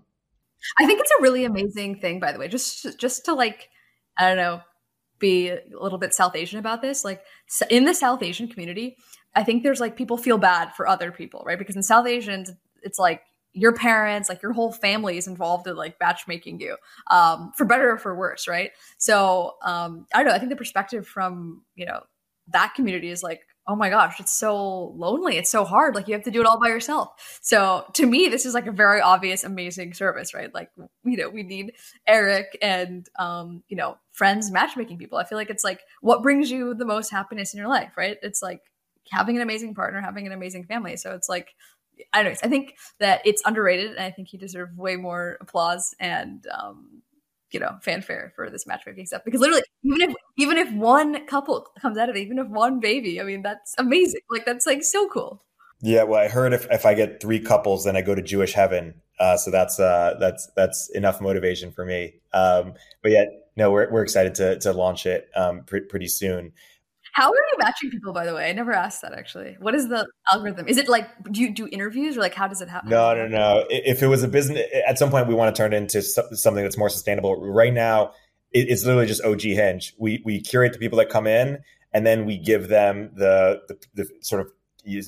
I think it's a really amazing thing, by the way, just, just to like, I don't know, be a little bit South Asian about this. Like in the South Asian community, I think there's like people feel bad for other people, right? Because in South Asians, it's like your parents, like your whole family is involved in like matchmaking you, um, for better or for worse, right? So um, I don't know. I think the perspective from you know that community is like, oh my gosh, it's so lonely, it's so hard. Like you have to do it all by yourself. So to me, this is like a very obvious, amazing service, right? Like you know, we need Erik and um, you know friends matchmaking people. I feel like it's like what brings you the most happiness in your life, right? It's like having an amazing partner, having an amazing family. So it's like, anyways, I think that it's underrated, and I think he deserves way more applause and um, you know fanfare for this matchmaking stuff. Because literally, even if even if one couple comes out of it, even if one baby, I mean, that's amazing. Like that's like so cool. Yeah, well, I heard if if I get three couples, then I go to Jewish heaven. Uh, so that's uh, that's that's enough motivation for me. Um, but yet, no, we're we're excited to to launch it um, pre- pretty soon. How are you matching people, by the way? I never asked that actually. What is the algorithm? Is it like do you do interviews or like how does it happen? No, no, no. If it was a business, at some point we want to turn it into something that's more sustainable. Right now, it's literally just OG Hinge. We we curate the people that come in, and then we give them the the, the sort of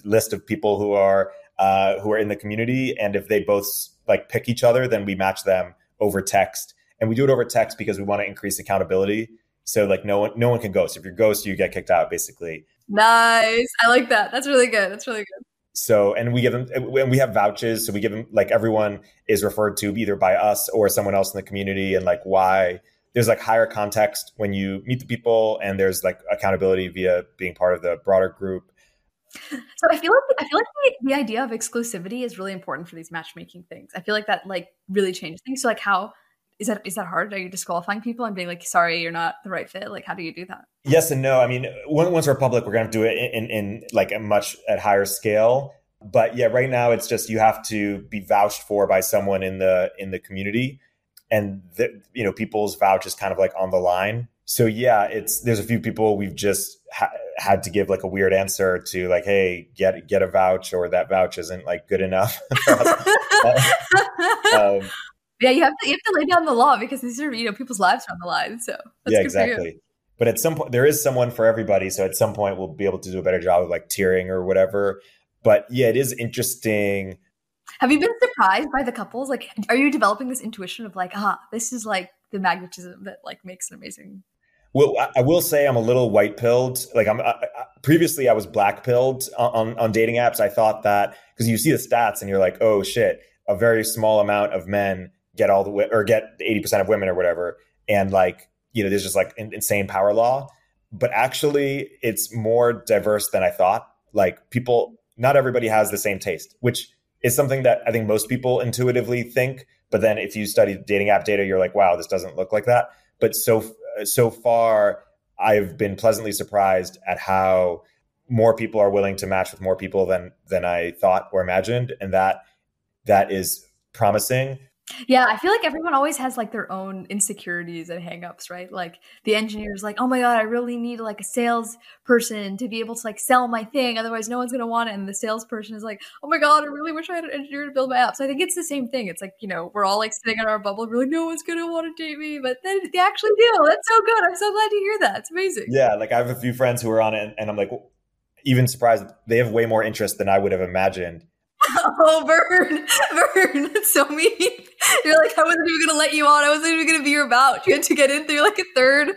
list of people who are uh, who are in the community, and if they both like pick each other, then we match them over text. And we do it over text because we want to increase accountability. So like no one no one can ghost. If you're ghost, you get kicked out basically. Nice. I like that. That's really good. That's really good. So and we give them and we have vouchers. So we give them like everyone is referred to either by us or someone else in the community and like why there's like higher context when you meet the people and there's like accountability via being part of the broader group. So I feel like I feel like the, the idea of exclusivity is really important for these matchmaking things. I feel like that like really changes things. So like how is that is that hard? Are you disqualifying people and being like, sorry, you're not the right fit? Like, how do you do that? Yes and no. I mean, once we're public, we're going to do it in, in, in like a much at higher scale. But yeah, right now it's just you have to be vouched for by someone in the in the community, and the, you know people's vouch is kind of like on the line. So yeah, it's there's a few people we've just ha- had to give like a weird answer to like, hey, get get a vouch or that vouch isn't like good enough. [LAUGHS] [LAUGHS] um, yeah, you have to you have to lay down the law because these are you know people's lives are on the line. So yeah, exactly. But at some point, there is someone for everybody. So at some point, we'll be able to do a better job of like tiering or whatever. But yeah, it is interesting. Have you been surprised by the couples? Like, are you developing this intuition of like, ah, this is like the magnetism that like makes an amazing well, I will say I'm a little white pilled. Like I'm I, I, previously, I was black pilled on, on dating apps. I thought that because you see the stats and you're like, oh shit, a very small amount of men get all the or get 80% of women or whatever. And like, you know, there's just like insane power law. But actually, it's more diverse than I thought. Like, people, not everybody has the same taste, which is something that I think most people intuitively think. But then if you study dating app data, you're like, wow, this doesn't look like that. But so, so far, I've been pleasantly surprised at how more people are willing to match with more people than than I thought or imagined, and that that is promising. Yeah, I feel like everyone always has like their own insecurities and hangups, right? Like the engineer's like, "Oh my god, I really need like a salesperson to be able to like sell my thing, otherwise no one's gonna want it." And the salesperson is like, "Oh my god, I really wish I had an engineer to build my app." So I think it's the same thing. It's like you know we're all like sitting in our bubble, like, "No one's gonna want to date me," but then they actually do. That's so good. I'm so glad to hear that. It's amazing. Yeah, like I have a few friends who are on it, and I'm like, even surprised they have way more interest than I would have imagined. [LAUGHS] Oh, Vern, Vern, that's so mean. You're like, I wasn't even gonna let you on. I wasn't even gonna be your vouch. You had to get in through like a third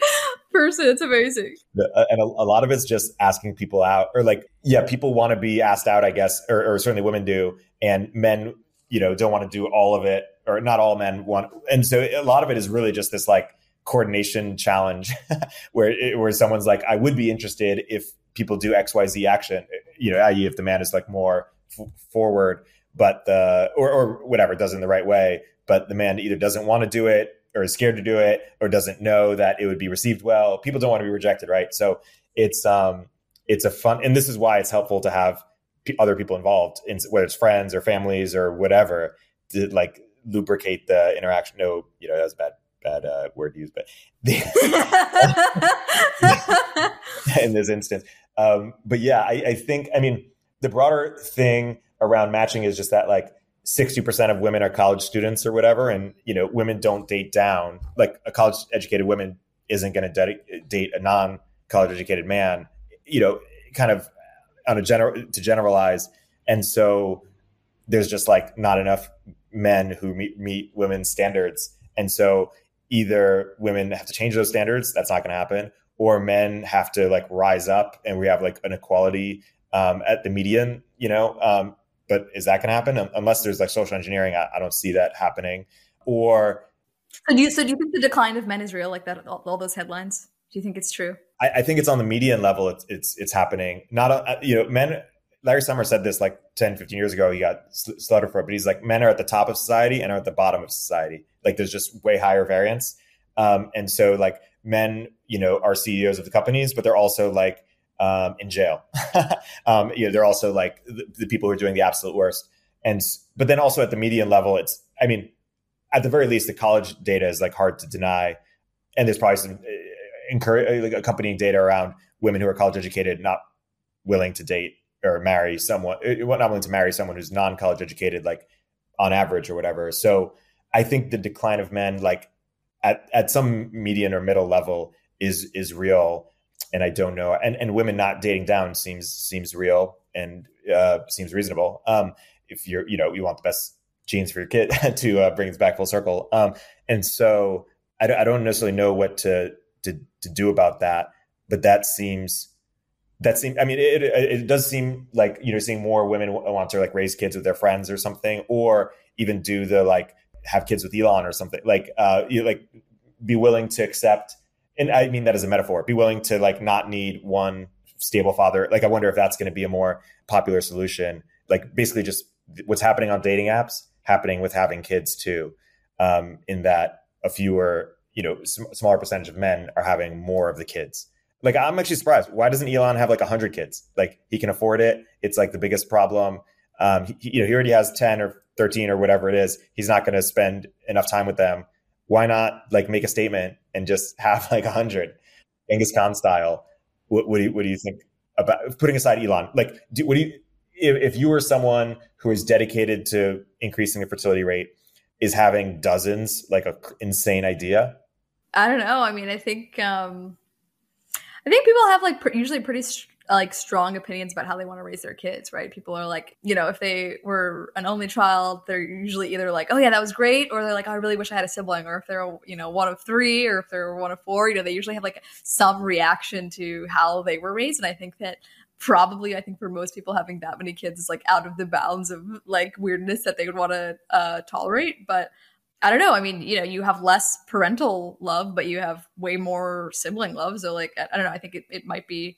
person. It's amazing. Uh, and a, a lot of it's just asking people out, or like, yeah, people want to be asked out, I guess, or, or certainly women do, and men, you know, don't want to do all of it, or not all men want. And so a lot of it is really just this like coordination challenge, [LAUGHS] where where someone's like, I would be interested if people do X Y Z action, you know, i.e., if the man is like more f- forward, but the or or whatever does it in the right way, but the man either doesn't want to do it or is scared to do it or doesn't know that it would be received well. People don't want to be rejected, right? So it's um it's a fun and this is why it's helpful to have p- other people involved in whether it's friends or families or whatever to like lubricate the interaction. No, you know, that was a bad bad uh, word used, but the, [LAUGHS] [LAUGHS] in this instance. Um, but yeah, I, I think I mean the broader thing around matching is just that like 60% of women are college students or whatever and you know women don't date down. Like a college educated woman isn't going to date a non college educated man you know kind of on a general to generalize. And so there's just like not enough men who meet, meet women's standards. And so either women have to change those standards that's not going to happen or men have to like rise up and we have like an equality um, at the median you know um, but is that going to happen unless there's like social engineering? I, I, don't see that happening. Or so do you? So do you think the decline of men is real? Like that, all, all those headlines. Do you think it's true? I, I, think it's on the median level. It's it's it's happening. Not a, you know men. Larry Summer said this like 10, 15 years ago. He got slaughtered for it, but he's like men are at the top of society and are at the bottom of society. Like there's just way higher variance. Um, and so like men, you know, are CEOs of the companies, but they're also like um, in jail. [LAUGHS] um, you know, they're also like the, the, people who are doing the absolute worst. And but then also at the median level, it's I mean, at the very least, the college data is like hard to deny, and there's probably some uh, encourage, uh, like accompanying data around women who are college educated not willing to date or marry someone, uh, not willing to marry someone who's non college educated, like on average or whatever. So I think the decline of men, like at at some median or middle level, is is real and I don't know. And and women not dating down seems seems real and uh, seems reasonable. Um, if you're you know you want the best genes for your kid [LAUGHS] to uh, bring us back full circle. Um, and so I, I don't necessarily know what to to to do about that, but that seems that seems. I mean, it, it, it does seem like you know seeing more women want to like raise kids with their friends or something, or even do the like have kids with Elon or something like uh, you like be willing to accept and I mean that as a metaphor, be willing to like not need one stable father. Like I wonder if that's going to be a more popular solution. Like basically just what's happening on dating apps happening with having kids too. Um, in that a fewer, you know, sm- smaller percentage of men are having more of the kids. Like I'm actually surprised. Why doesn't Elon have like hundred kids? Like he can afford it. It's like the biggest problem. Um, he, you know, he already has ten or thirteen or whatever it is. He's not going to spend enough time with them why not like make a statement and just have like a hundred Genghis Khan style? What, what, do you, what do you think about putting aside Elon? Like, do, what do you, if, if you were someone who is dedicated to increasing the fertility rate, is having dozens like a insane idea? I don't know. I mean, I think, um, I think people have like pr- usually pretty like strong opinions about how they want to raise their kids, right? People are like, you know, if they were an only child, they're usually either like, oh yeah, that was great, or they're like, oh, I really wish I had a sibling, or if they're, you know, one of three, or if they're one of four, you know, they usually have like some reaction to how they were raised, and I think that probably i think for most people having that many kids is like out of the bounds of like weirdness that they would want to uh, tolerate but I don't know. I mean, you know, you have less parental love, but you have way more sibling love. So, like, I don't know. I think it, it might be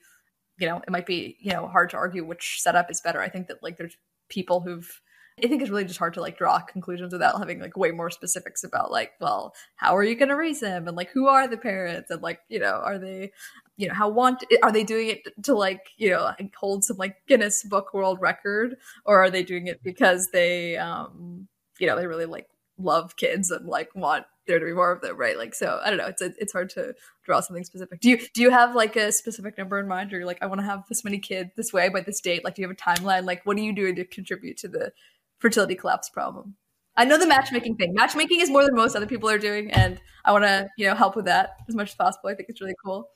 you know, it might be, you know, hard to argue which setup is better. I think that like there's people who've I think it's really just hard to like draw conclusions without having like way more specifics about like, well, how are you going to raise them and like who are the parents? And like, you know, are they, you know, how want are they doing it to like, you know, hold some like Guinness Book World Record? Or are they doing it because they um, you know, they really like love kids and like want there to be more of them, right? Like, so I don't know. It's it's hard to draw something specific. Do you do you have like a specific number in mind, or you're like, I want to have this many kids this way by this date? Like, do you have a timeline? Like, what are you doing to contribute to the fertility collapse problem? I know the matchmaking thing. Matchmaking is more than most other people are doing, and I want to you know help with that as much as possible. I think it's really cool.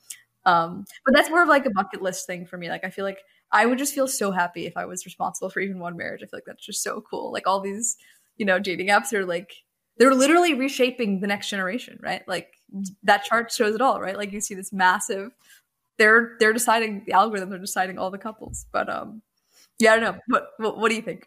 Um, but that's more of like a bucket list thing for me. Like, I feel like I would just feel so happy if I was responsible for even one marriage. I feel like that's just so cool. Like all these, you know, dating apps are like they're literally reshaping the next generation, right? Like that chart shows it all, right? Like you see this massive they're they're deciding the algorithms are deciding all the couples. But um yeah, I don't know. What what, what do you think?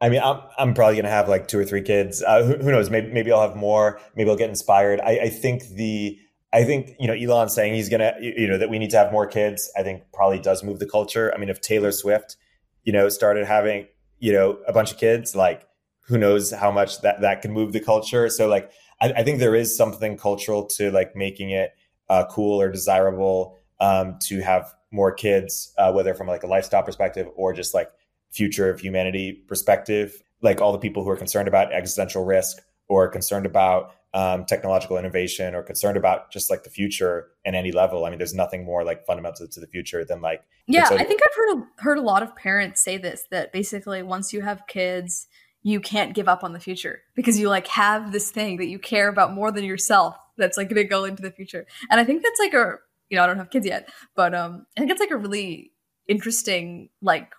I mean, I'm I'm probably gonna have like two or three kids. Uh, who, who, knows? Maybe maybe I'll have more. Maybe I'll get inspired. I, I think the I think you know Elon saying he's gonna you know that we need to have more kids. I think probably does move the culture. I mean, if Taylor Swift, you know, started having you know a bunch of kids, like who knows how much that that can move the culture. So like, I, I think there is something cultural to like making it uh, cool or desirable um, to have more kids, uh, whether from like a lifestyle perspective or just like future of humanity perspective. Like all the people who are concerned about existential risk or concerned about um, technological innovation or concerned about just like the future in any level. I mean, there's nothing more like fundamental to the future than like. Yeah, I think I've heard a, heard a lot of parents say this that basically once you have kids, you can't give up on the future because you like have this thing that you care about more than yourself that's like going to go into the future. And I think that's like a you know I don't have kids yet, but um I think it's like a really interesting like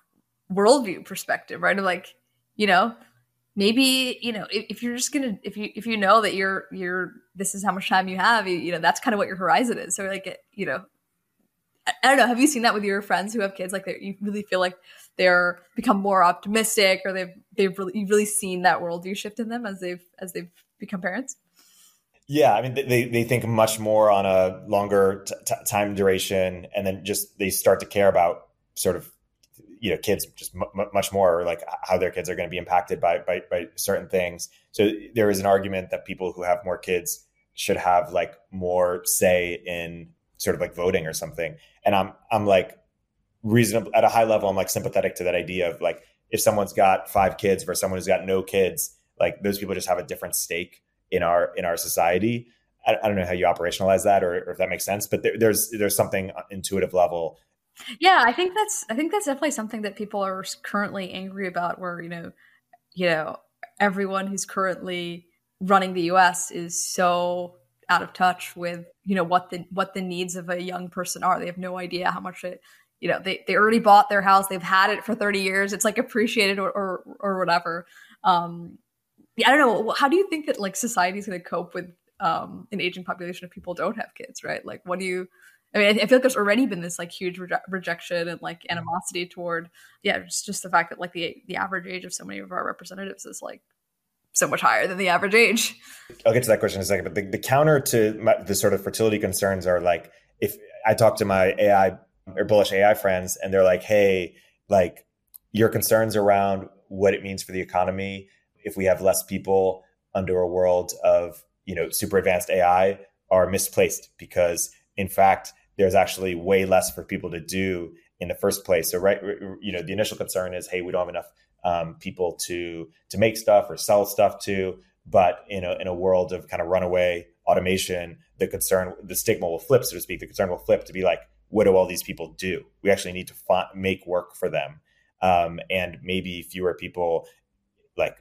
worldview perspective, right? Of like you know maybe you know if, if, you're just gonna if you if you know that you're you're this is how much time you have you, you know that's kind of what your horizon is so like you know I, don't know. Have you seen that with your friends who have kids? Like you really feel like they're become more optimistic or they've they've really you've really seen that worldview shift in them as they've as they've become parents? Yeah i mean they, they think much more on a longer t- time duration and then just they start to care about sort of you know kids just m- much more or like how their kids are going to be impacted by, by by certain things. So there is an argument that people who have more kids should have like more say in sort of like voting or something and i'm i'm like reasonable at a high level i'm like sympathetic to that idea of like if someone's got five kids versus someone who's got no kids like those people just have a different stake in our in our society I, I don't know how you operationalize that or, or if that makes sense but there, there's there's something intuitive level yeah, I think that's I think that's definitely something that people are currently angry about. Where you know, you know, everyone who's currently running the U.S. is so out of touch with you know what the what the needs of a young person are. They have no idea how much it. You know, they, they already bought their house. They've had it for 30 years. It's like appreciated or, or, or whatever. Um, I don't know. How do you think that like society is going to cope with um, an aging population if people don't have kids, right? Like, what do you, I mean, I feel like there's already been this like huge reje- rejection and like animosity toward, yeah, just just the fact that like the the average age of so many of our representatives is like so much higher than the average age. I'll get to that question in a second, but the, the counter to my, the sort of fertility concerns are like if I talk to my AI or bullish AI friends and they're like, hey, like your concerns around what it means for the economy if we have less people under a world of you know super advanced AI are misplaced because in fact there's actually way less for people to do in the first place. So right, you know, the initial concern is, hey, we don't have enough um, people to to make stuff or sell stuff to. But in a in a world of kind of runaway automation, the concern, the stigma will flip, so to speak. The concern will flip to be like, what do all these people do? We actually need to fa- make work for them, um, and maybe fewer people like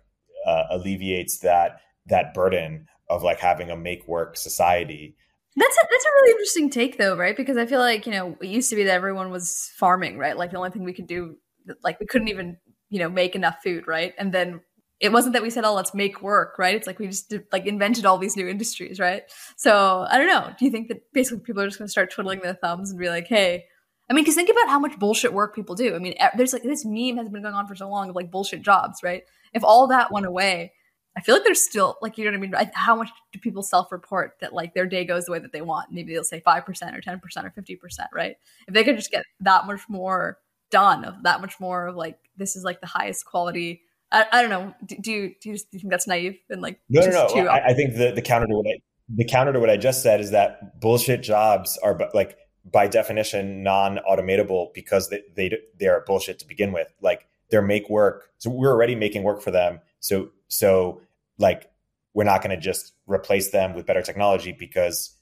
uh, alleviates that that burden of like having a make work society that's a, that's a really interesting take though, right? Because I feel like, you know, it used to be that everyone was farming, right? Like the only thing we could do like we couldn't even, you know, make enough food, right? And then it wasn't that we said, "Oh, let's make work," right? It's like we just did, like invented all these new industries, right? So I don't know. Do you think that basically people are just going to start twiddling their thumbs and be like, "Hey," I mean, because think about how much bullshit work people do. I mean, there's like this meme has been going on for so long of like bullshit jobs, right? If all that went away, I feel like there's still like you know what I mean. How much do people self-report that like their day goes the way that they want? Maybe they'll say five percent or ten percent or fifty percent, right? If they could just get that much more done, of that much more of like this is like the highest quality. I, I don't know. Do, do, you do you just do you think that's naive and like no no no? I, I, think the the counter to what I the counter to what I just said is that bullshit jobs are like by definition non-automatable because they they they are bullshit to begin with. Like they're make work, so we're already making work for them. So so like we're not going to just replace them with better technology because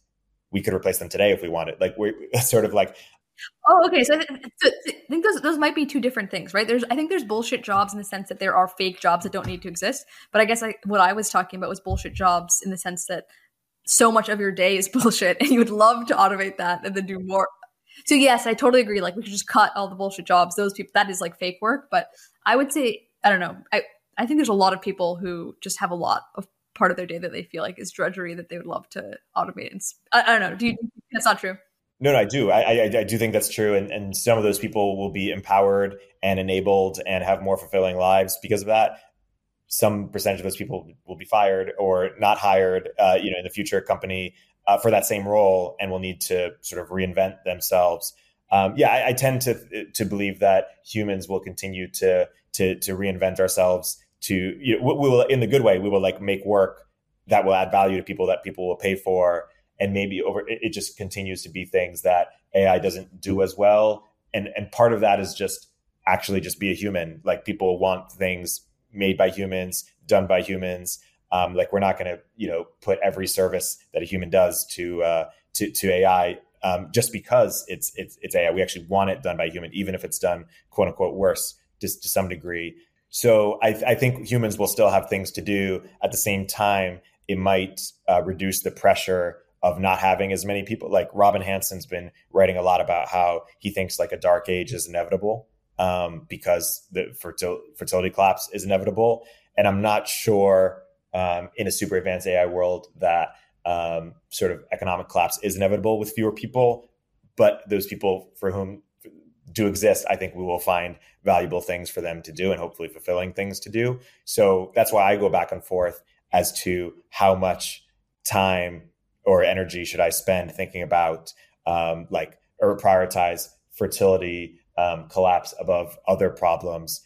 we could replace them today if we wanted. Like we're [LAUGHS] sort of like Oh, okay. So I, so I think those those might be two different things, right? There's I think there's bullshit jobs in the sense that there are fake jobs that don't need to exist. But I guess I, what I was talking about was bullshit jobs in the sense that so much of your day is [LAUGHS] bullshit, and you would love to automate that and then do more. So yes, I totally agree. Like we could just cut all the bullshit jobs. Those people that is like fake work. But I would say I don't know. I I think there's a lot of people who just have a lot of part of their day that they feel like is drudgery that they would love to automate. And I, I don't know. Do you? That's not true. No, no, I do. I, I, I, do think that's true, and and some of those people will be empowered and enabled and have more fulfilling lives because of that. Some percentage of those people will be fired or not hired, uh, you know, in the future company uh, for that same role, and will need to sort of reinvent themselves. Um, yeah, I, I, tend to to believe that humans will continue to to to reinvent ourselves. To you know, we will, in the good way, we will like make work that will add value to people that people will pay for and maybe over it, just continues to be things that AI doesn't do as well. And and part of that is just actually just be a human. Like people want things made by humans, done by humans. Um, like we're not going to you know put every service that a human does to uh, to to AI um, just because it's it's it's AI. We actually want it done by a human, even if it's done quote unquote worse just to some degree. So I, I think humans will still have things to do. At the same time, it might uh, reduce the pressure of not having as many people. Like Robin Hanson's been writing a lot about how he thinks like a dark age is inevitable um, because the fertil- fertility collapse is inevitable. And I'm not sure um, in a super advanced AI world that um, sort of economic collapse is inevitable with fewer people. But those people for whom do exist, I think we will find valuable things for them to do and hopefully fulfilling things to do. So that's why I go back and forth as to how much time or energy should I spend thinking about um, like or prioritize fertility um, collapse above other problems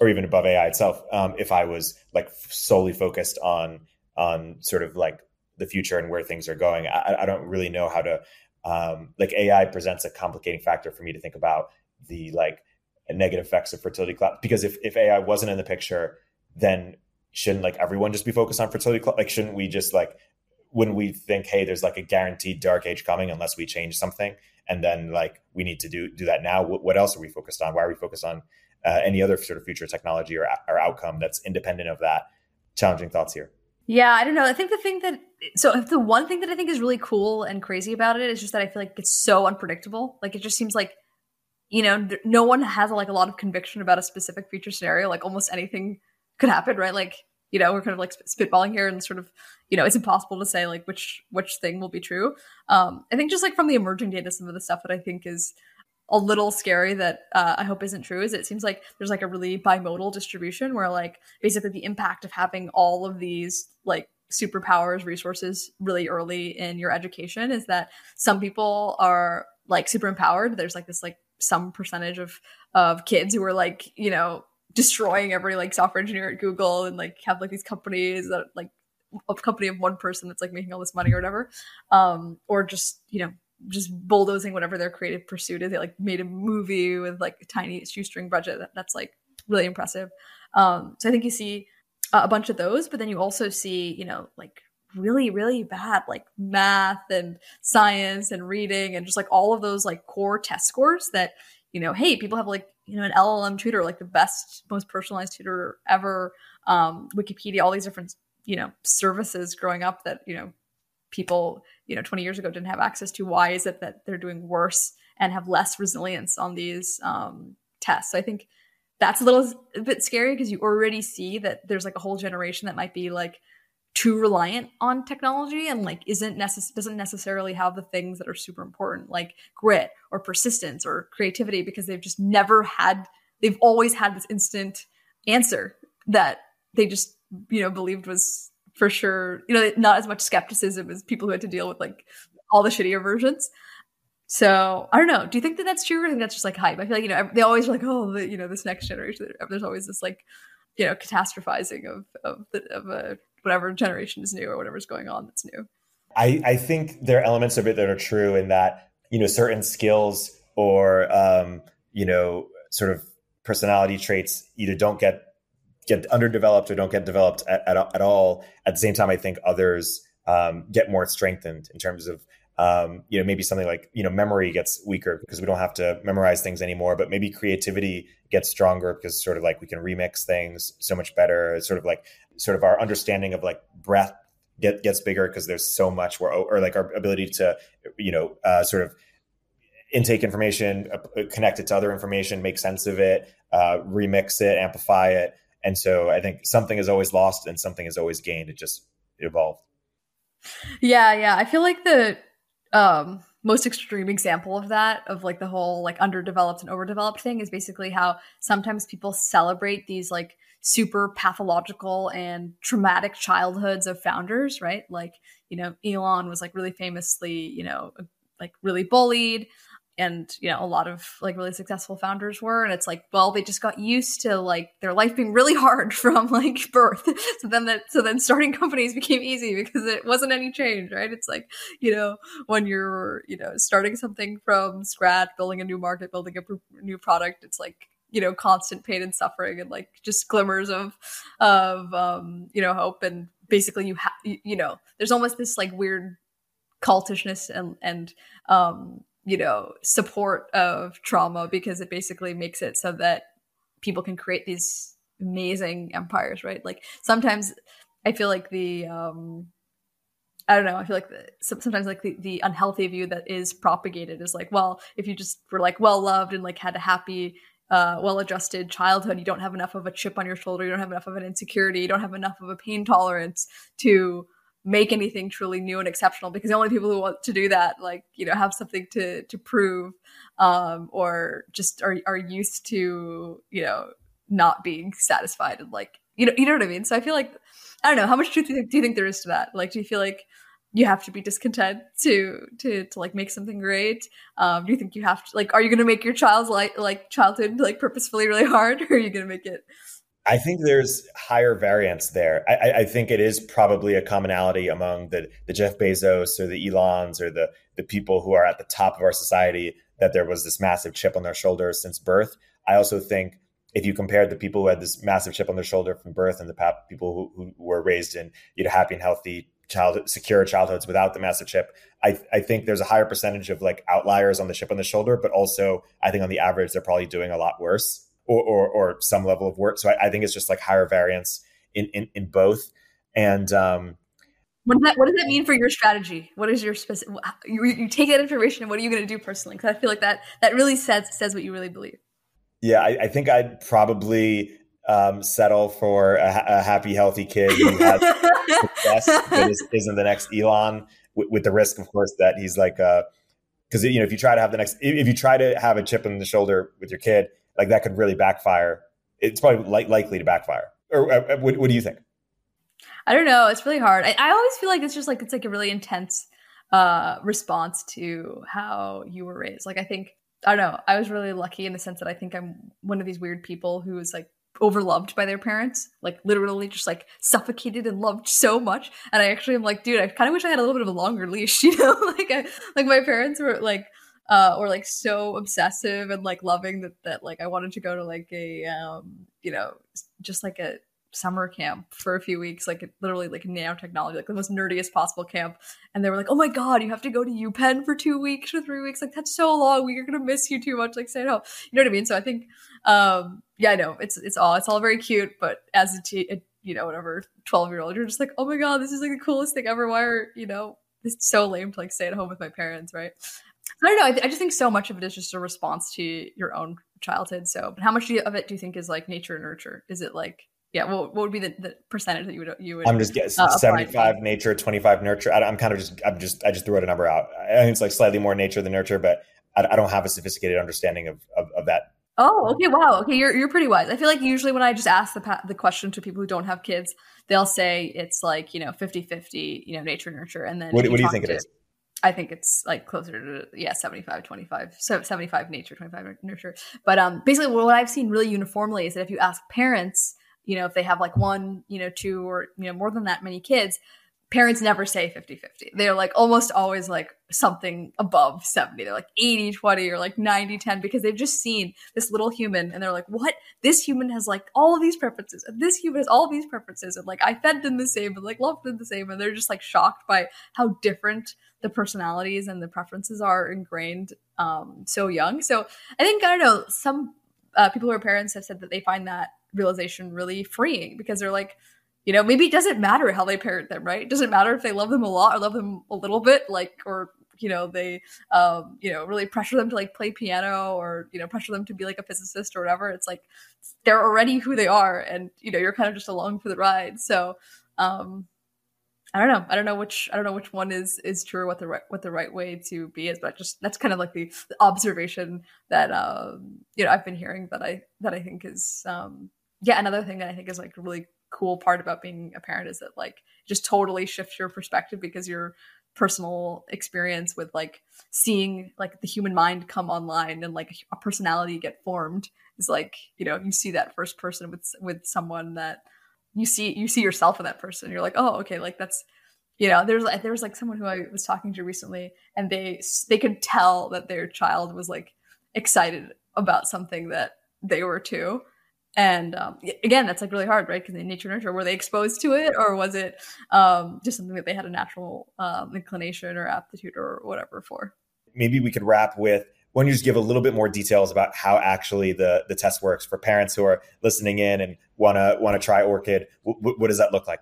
or even above AI itself um, if I was like solely focused on on sort of like the future and where things are going. I, I don't really know how to um, like AI presents a complicating factor for me to think about the like negative effects of fertility collapse because if, if AI wasn't in the picture, then shouldn't like everyone just be focused on fertility? collapse? Like, shouldn't we just like when we think, hey, there's like a guaranteed dark age coming unless we change something, and then like we need to do do that now. What, what else are we focused on? Why are we focused on uh, any other sort of future technology or, or outcome that's independent of that? Challenging thoughts here. Yeah, I don't know. I think the thing that so the one thing that I think is really cool and crazy about it is just that I feel like it's so unpredictable. Like it just seems like you know no one has like a lot of conviction about a specific future scenario. Like almost anything could happen, right? Like you know we're kind of like spitballing here and sort of you know it's impossible to say like which which thing will be true. Um i think just like from the emerging data some of the stuff that i think is a little scary that uh, i hope isn't true is it seems like there's like a really bimodal distribution where like basically the impact of having all of these like superpowers resources really early in your education is that some people are like super empowered. There's like this like some percentage of of kids who are like you know destroying every like software engineer at Google and like have like these companies that like a company of one person that's like making all this money or whatever. Um, or just, you know, just bulldozing whatever their creative pursuit is. They like made a movie with like a tiny shoestring budget. That, that's like really impressive. Um, so I think you see a bunch of those, but then you also see, you know, like really, really bad like math and science and reading and just like all of those like core test scores that, you know, hey, people have like you know an llm tutor like the best most personalized tutor ever um, wikipedia all these different you know services growing up that you know people you know 20 years ago didn't have access to. Why is it that they're doing worse and have less resilience on these um, tests? So i think that's a little a bit scary because you already see that there's like a whole generation that might be like too reliant on technology and like isn't necess- doesn't necessarily have the things that are super important like grit or persistence or creativity because they've just never had they've always had this instant answer that they just you know believed was for sure you know not as much skepticism as people who had to deal with like all the shittier versions so I don't know. Do you think that that's true, or think that's just like hype? I feel like you know they always are like, oh, the, you know, this next generation. There's always this like, you know, catastrophizing of of the, of a whatever generation is new or whatever's going on that's new. I, I think there are elements of it that are true in that, you know, certain skills or, um, you know, sort of personality traits either don't get get underdeveloped or don't get developed at, at, at all. At the same time, I think others um, get more strengthened in terms of um, you know, maybe something like, you know, memory gets weaker because we don't have to memorize things anymore, but maybe creativity gets stronger because sort of like we can remix things so much better. It's sort of like sort of our understanding of like breath get, gets bigger because there's so much where, or like our ability to, you know, uh, sort of intake information, uh, connect it to other information, make sense of it, uh, remix it, amplify it. And so I think something is always lost and something is always gained. It just evolved. Yeah, yeah. I feel like the um, most extreme example of that, of like the whole like underdeveloped and overdeveloped thing, is basically how sometimes people celebrate these like super pathological and traumatic childhoods of founders, right? Like, you know, Elon was like really famously, you know, like really bullied and you know a lot of like really successful founders were. And it's like well they just got used to like their life being really hard [LAUGHS] from like birth. [LAUGHS] So then that so then starting companies became easy because it wasn't any change right? It's like you know when you're you know starting something from scratch building a new market building a new product it's like you know constant pain and suffering and like just glimmers of of um you know hope and basically you have you know there's almost this like weird cultishness and and um you know support of trauma because it basically makes it so that people can create these amazing empires right like sometimes i feel like the um I don't know. I feel like the, sometimes like the, the unhealthy view that is propagated is like, well, if you just were like well loved and like had a happy, uh, well adjusted childhood, you don't have enough of a chip on your shoulder, you don't have enough of an insecurity, you don't have enough of a pain tolerance to make anything truly new and exceptional because the only people who want to do that like you know have something to to prove um or just are are used to you know not being satisfied and like you know you know what i mean? So i feel like i don't know. How much truth do you think, do you think there is to that? Like do you feel like you have to be discontent to to to like make something great um do you think you have to like are you going to make your child's like like childhood like purposefully really hard [LAUGHS] or are you going to make it I think there's higher variance there. I, I, think it is probably a commonality among the, the Jeff Bezos or the Elons or the, the people who are at the top of our society that there was this massive chip on their shoulders since birth. I also think if you compared the people who had this massive chip on their shoulder from birth and the people who, who were raised in you know happy and healthy child secure childhoods without the massive chip, I, I think there's a higher percentage of like outliers on the chip on the shoulder, but also I think on the average they're probably doing a lot worse or, or, or some level of work. So I, I, think it's just like higher variance in, in, in both. And, um, what does, that, what does that mean for your strategy? What is your specific? You, you take that information and what are you going to do personally? Because I feel like that that really says says what you really believe. Yeah, I, I think I'd probably um, settle for a, a, happy, healthy kid who has success, but is, isn't the next Elon, with, with, the risk, of course, that he's like, because uh, you know, if you try to have the next, if you try to have a chip in the shoulder with your kid, like that could really backfire. It's probably li- likely to backfire. Or uh, uh, what, what, do you think? I don't know. It's really hard. I, I, always feel like it's just like it's like a really intense uh, response to how you were raised. Like I think I don't know. I was really lucky in the sense that I think I'm one of these weird people who is like overloved by their parents, like literally just like suffocated and loved so much. And I actually am like, dude, I kind of wish I had a little bit of a longer leash, [LAUGHS] you know? like I, like my parents were like uh, or like so obsessive and like loving that that like I wanted to go to like a um, you know just like a summer camp for a few weeks, like literally like nanotechnology, like the most nerdiest possible camp. And they were like, "Oh my god, you have to go to UPenn for two weeks or three weeks. Like that's so long. We're gonna miss you too much. Like say no. You know what I mean? So I think, um, yeah, I know it's it's all it's all very cute, but as a, t- a you know whatever twelve year old, you're just like, oh my god, this is like the coolest thing ever. Why are you know? It's so lame to like stay at home with my parents, right? I don't know. I, th- I, just think so much of it is just a response to your own childhood. So, but how much you, of it do you think is like nature and nurture? Is it like, yeah, what, what would be the, the percentage that you would you would? I'm just guessing uh, 75 nature, 25 nurture. I, am kind of just I'm just I just threw out a number out. I think it's like slightly more nature than nurture, but I, I don't have a sophisticated understanding of, of, of that Oh, okay. Wow. Okay, you're you're pretty wise. I feel like usually when I just ask the the question to people who don't have kids, they'll say it's like, you know, 50-50, you know, nature nurture and then What, what do you think to, it is? I think it's like closer to yeah 75 25 so 75 nature 25 nurture but um basically what I've seen really uniformly is that if you ask parents you know if they have like one you know two or you know more than that many kids parents never say 50 50 they're like almost always like something above 70 they're like 80 20 or like 90 10 because they've just seen this little human and they're like what? This human has like all of these preferences and this human has all these preferences and like i fed them the same and like loved them the same. And they're just like shocked by how different the personalities and the preferences are ingrained um so young. So i think i don't know some uh, people who are parents have said that they find that realization really freeing because they're like you know maybe it doesn't matter how they parent them right? It doesn't matter if they love them a lot or love them a little bit like or you know they um, you know really pressure them to like play piano or you know pressure them to be like a physicist or whatever. It's like they're already who they are and you know you're kind of just along for the ride. So um I don't know. I don't know which I don't know which one is is true what the right what the right way to be is, but just that's kind of like the, the observation that um you know I've been hearing that I that I think is um yeah another thing that I think is like really cool part about being a parent is that like just totally shifts your perspective because your personal experience with like seeing like the human mind come online and like a personality get formed is like you know you see that first person with with someone that you see you see yourself in that person. You're like, oh, okay, like that's you know. There's there was like someone who I was talking to recently, and they they could tell that their child was like excited about something that they were too. And um, again, that's like really hard, right? Because in nature nurture, were they exposed to it, or was it um, just something that they had a natural um, inclination or aptitude or whatever for? Maybe we could wrap with why don't you just give a little bit more details about how actually the the test works for parents who are listening in and want to want to try Orchid? W- what does that look like?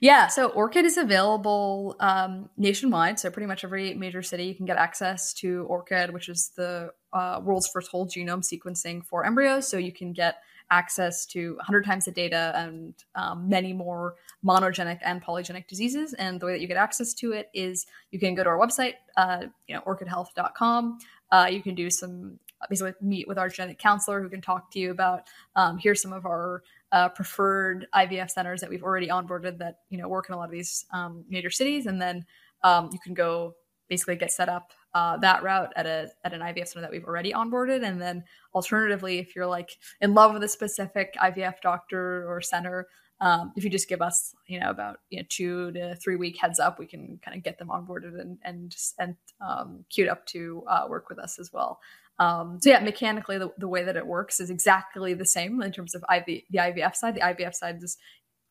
Yeah, so Orchid is available um, nationwide. So pretty much every major city you can get access to Orchid, which is the uh, world's first whole genome sequencing for embryos. So you can get access to 100 times the data and um, many more monogenic and polygenic diseases. And the way that you get access to it is you can go to our website, uh, you know, orchidhealth.com. Uh, you can do some basically meet with our genetic counselor who can talk to you about um, here's some of our uh, preferred IVF centers that we've already onboarded that you know work in a lot of these um, major cities, and then um, you can go basically get set up uh, that route at a at an IVF center that we've already onboarded, and then alternatively, if you're like in love with a specific IVF doctor or center, um, if you just give us you know about you know two to three week heads up we can kind of get them onboarded and and and um, queued up to uh, work with us as well. Um, so yeah mechanically the, the way that it works is exactly the same in terms of IV, the ivf side. The ivf side is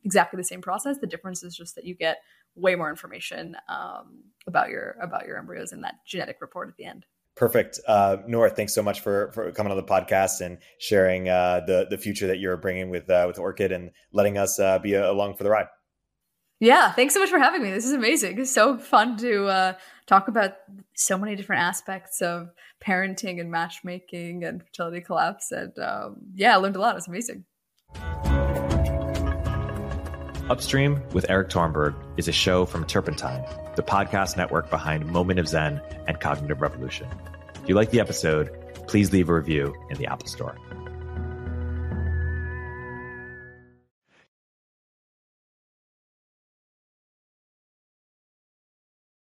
exactly the same process. The difference is just that you get way more information um, about your about your embryos in that genetic report at the end Perfect. Uh, Noor, thanks so much for, for coming on the podcast and sharing uh, the the future that you're bringing with uh, with Orchid and letting us uh, be along for the ride. Yeah, thanks so much for having me. This is amazing. It's so fun to uh, talk about so many different aspects of parenting and matchmaking and fertility collapse. And um, yeah, I learned a lot. It's amazing. Upstream with Erik Torenberg is a show from Turpentine, the podcast network behind Moment of Zen and Cognitive Revolution. If you like the episode, please leave a review in the Apple Store.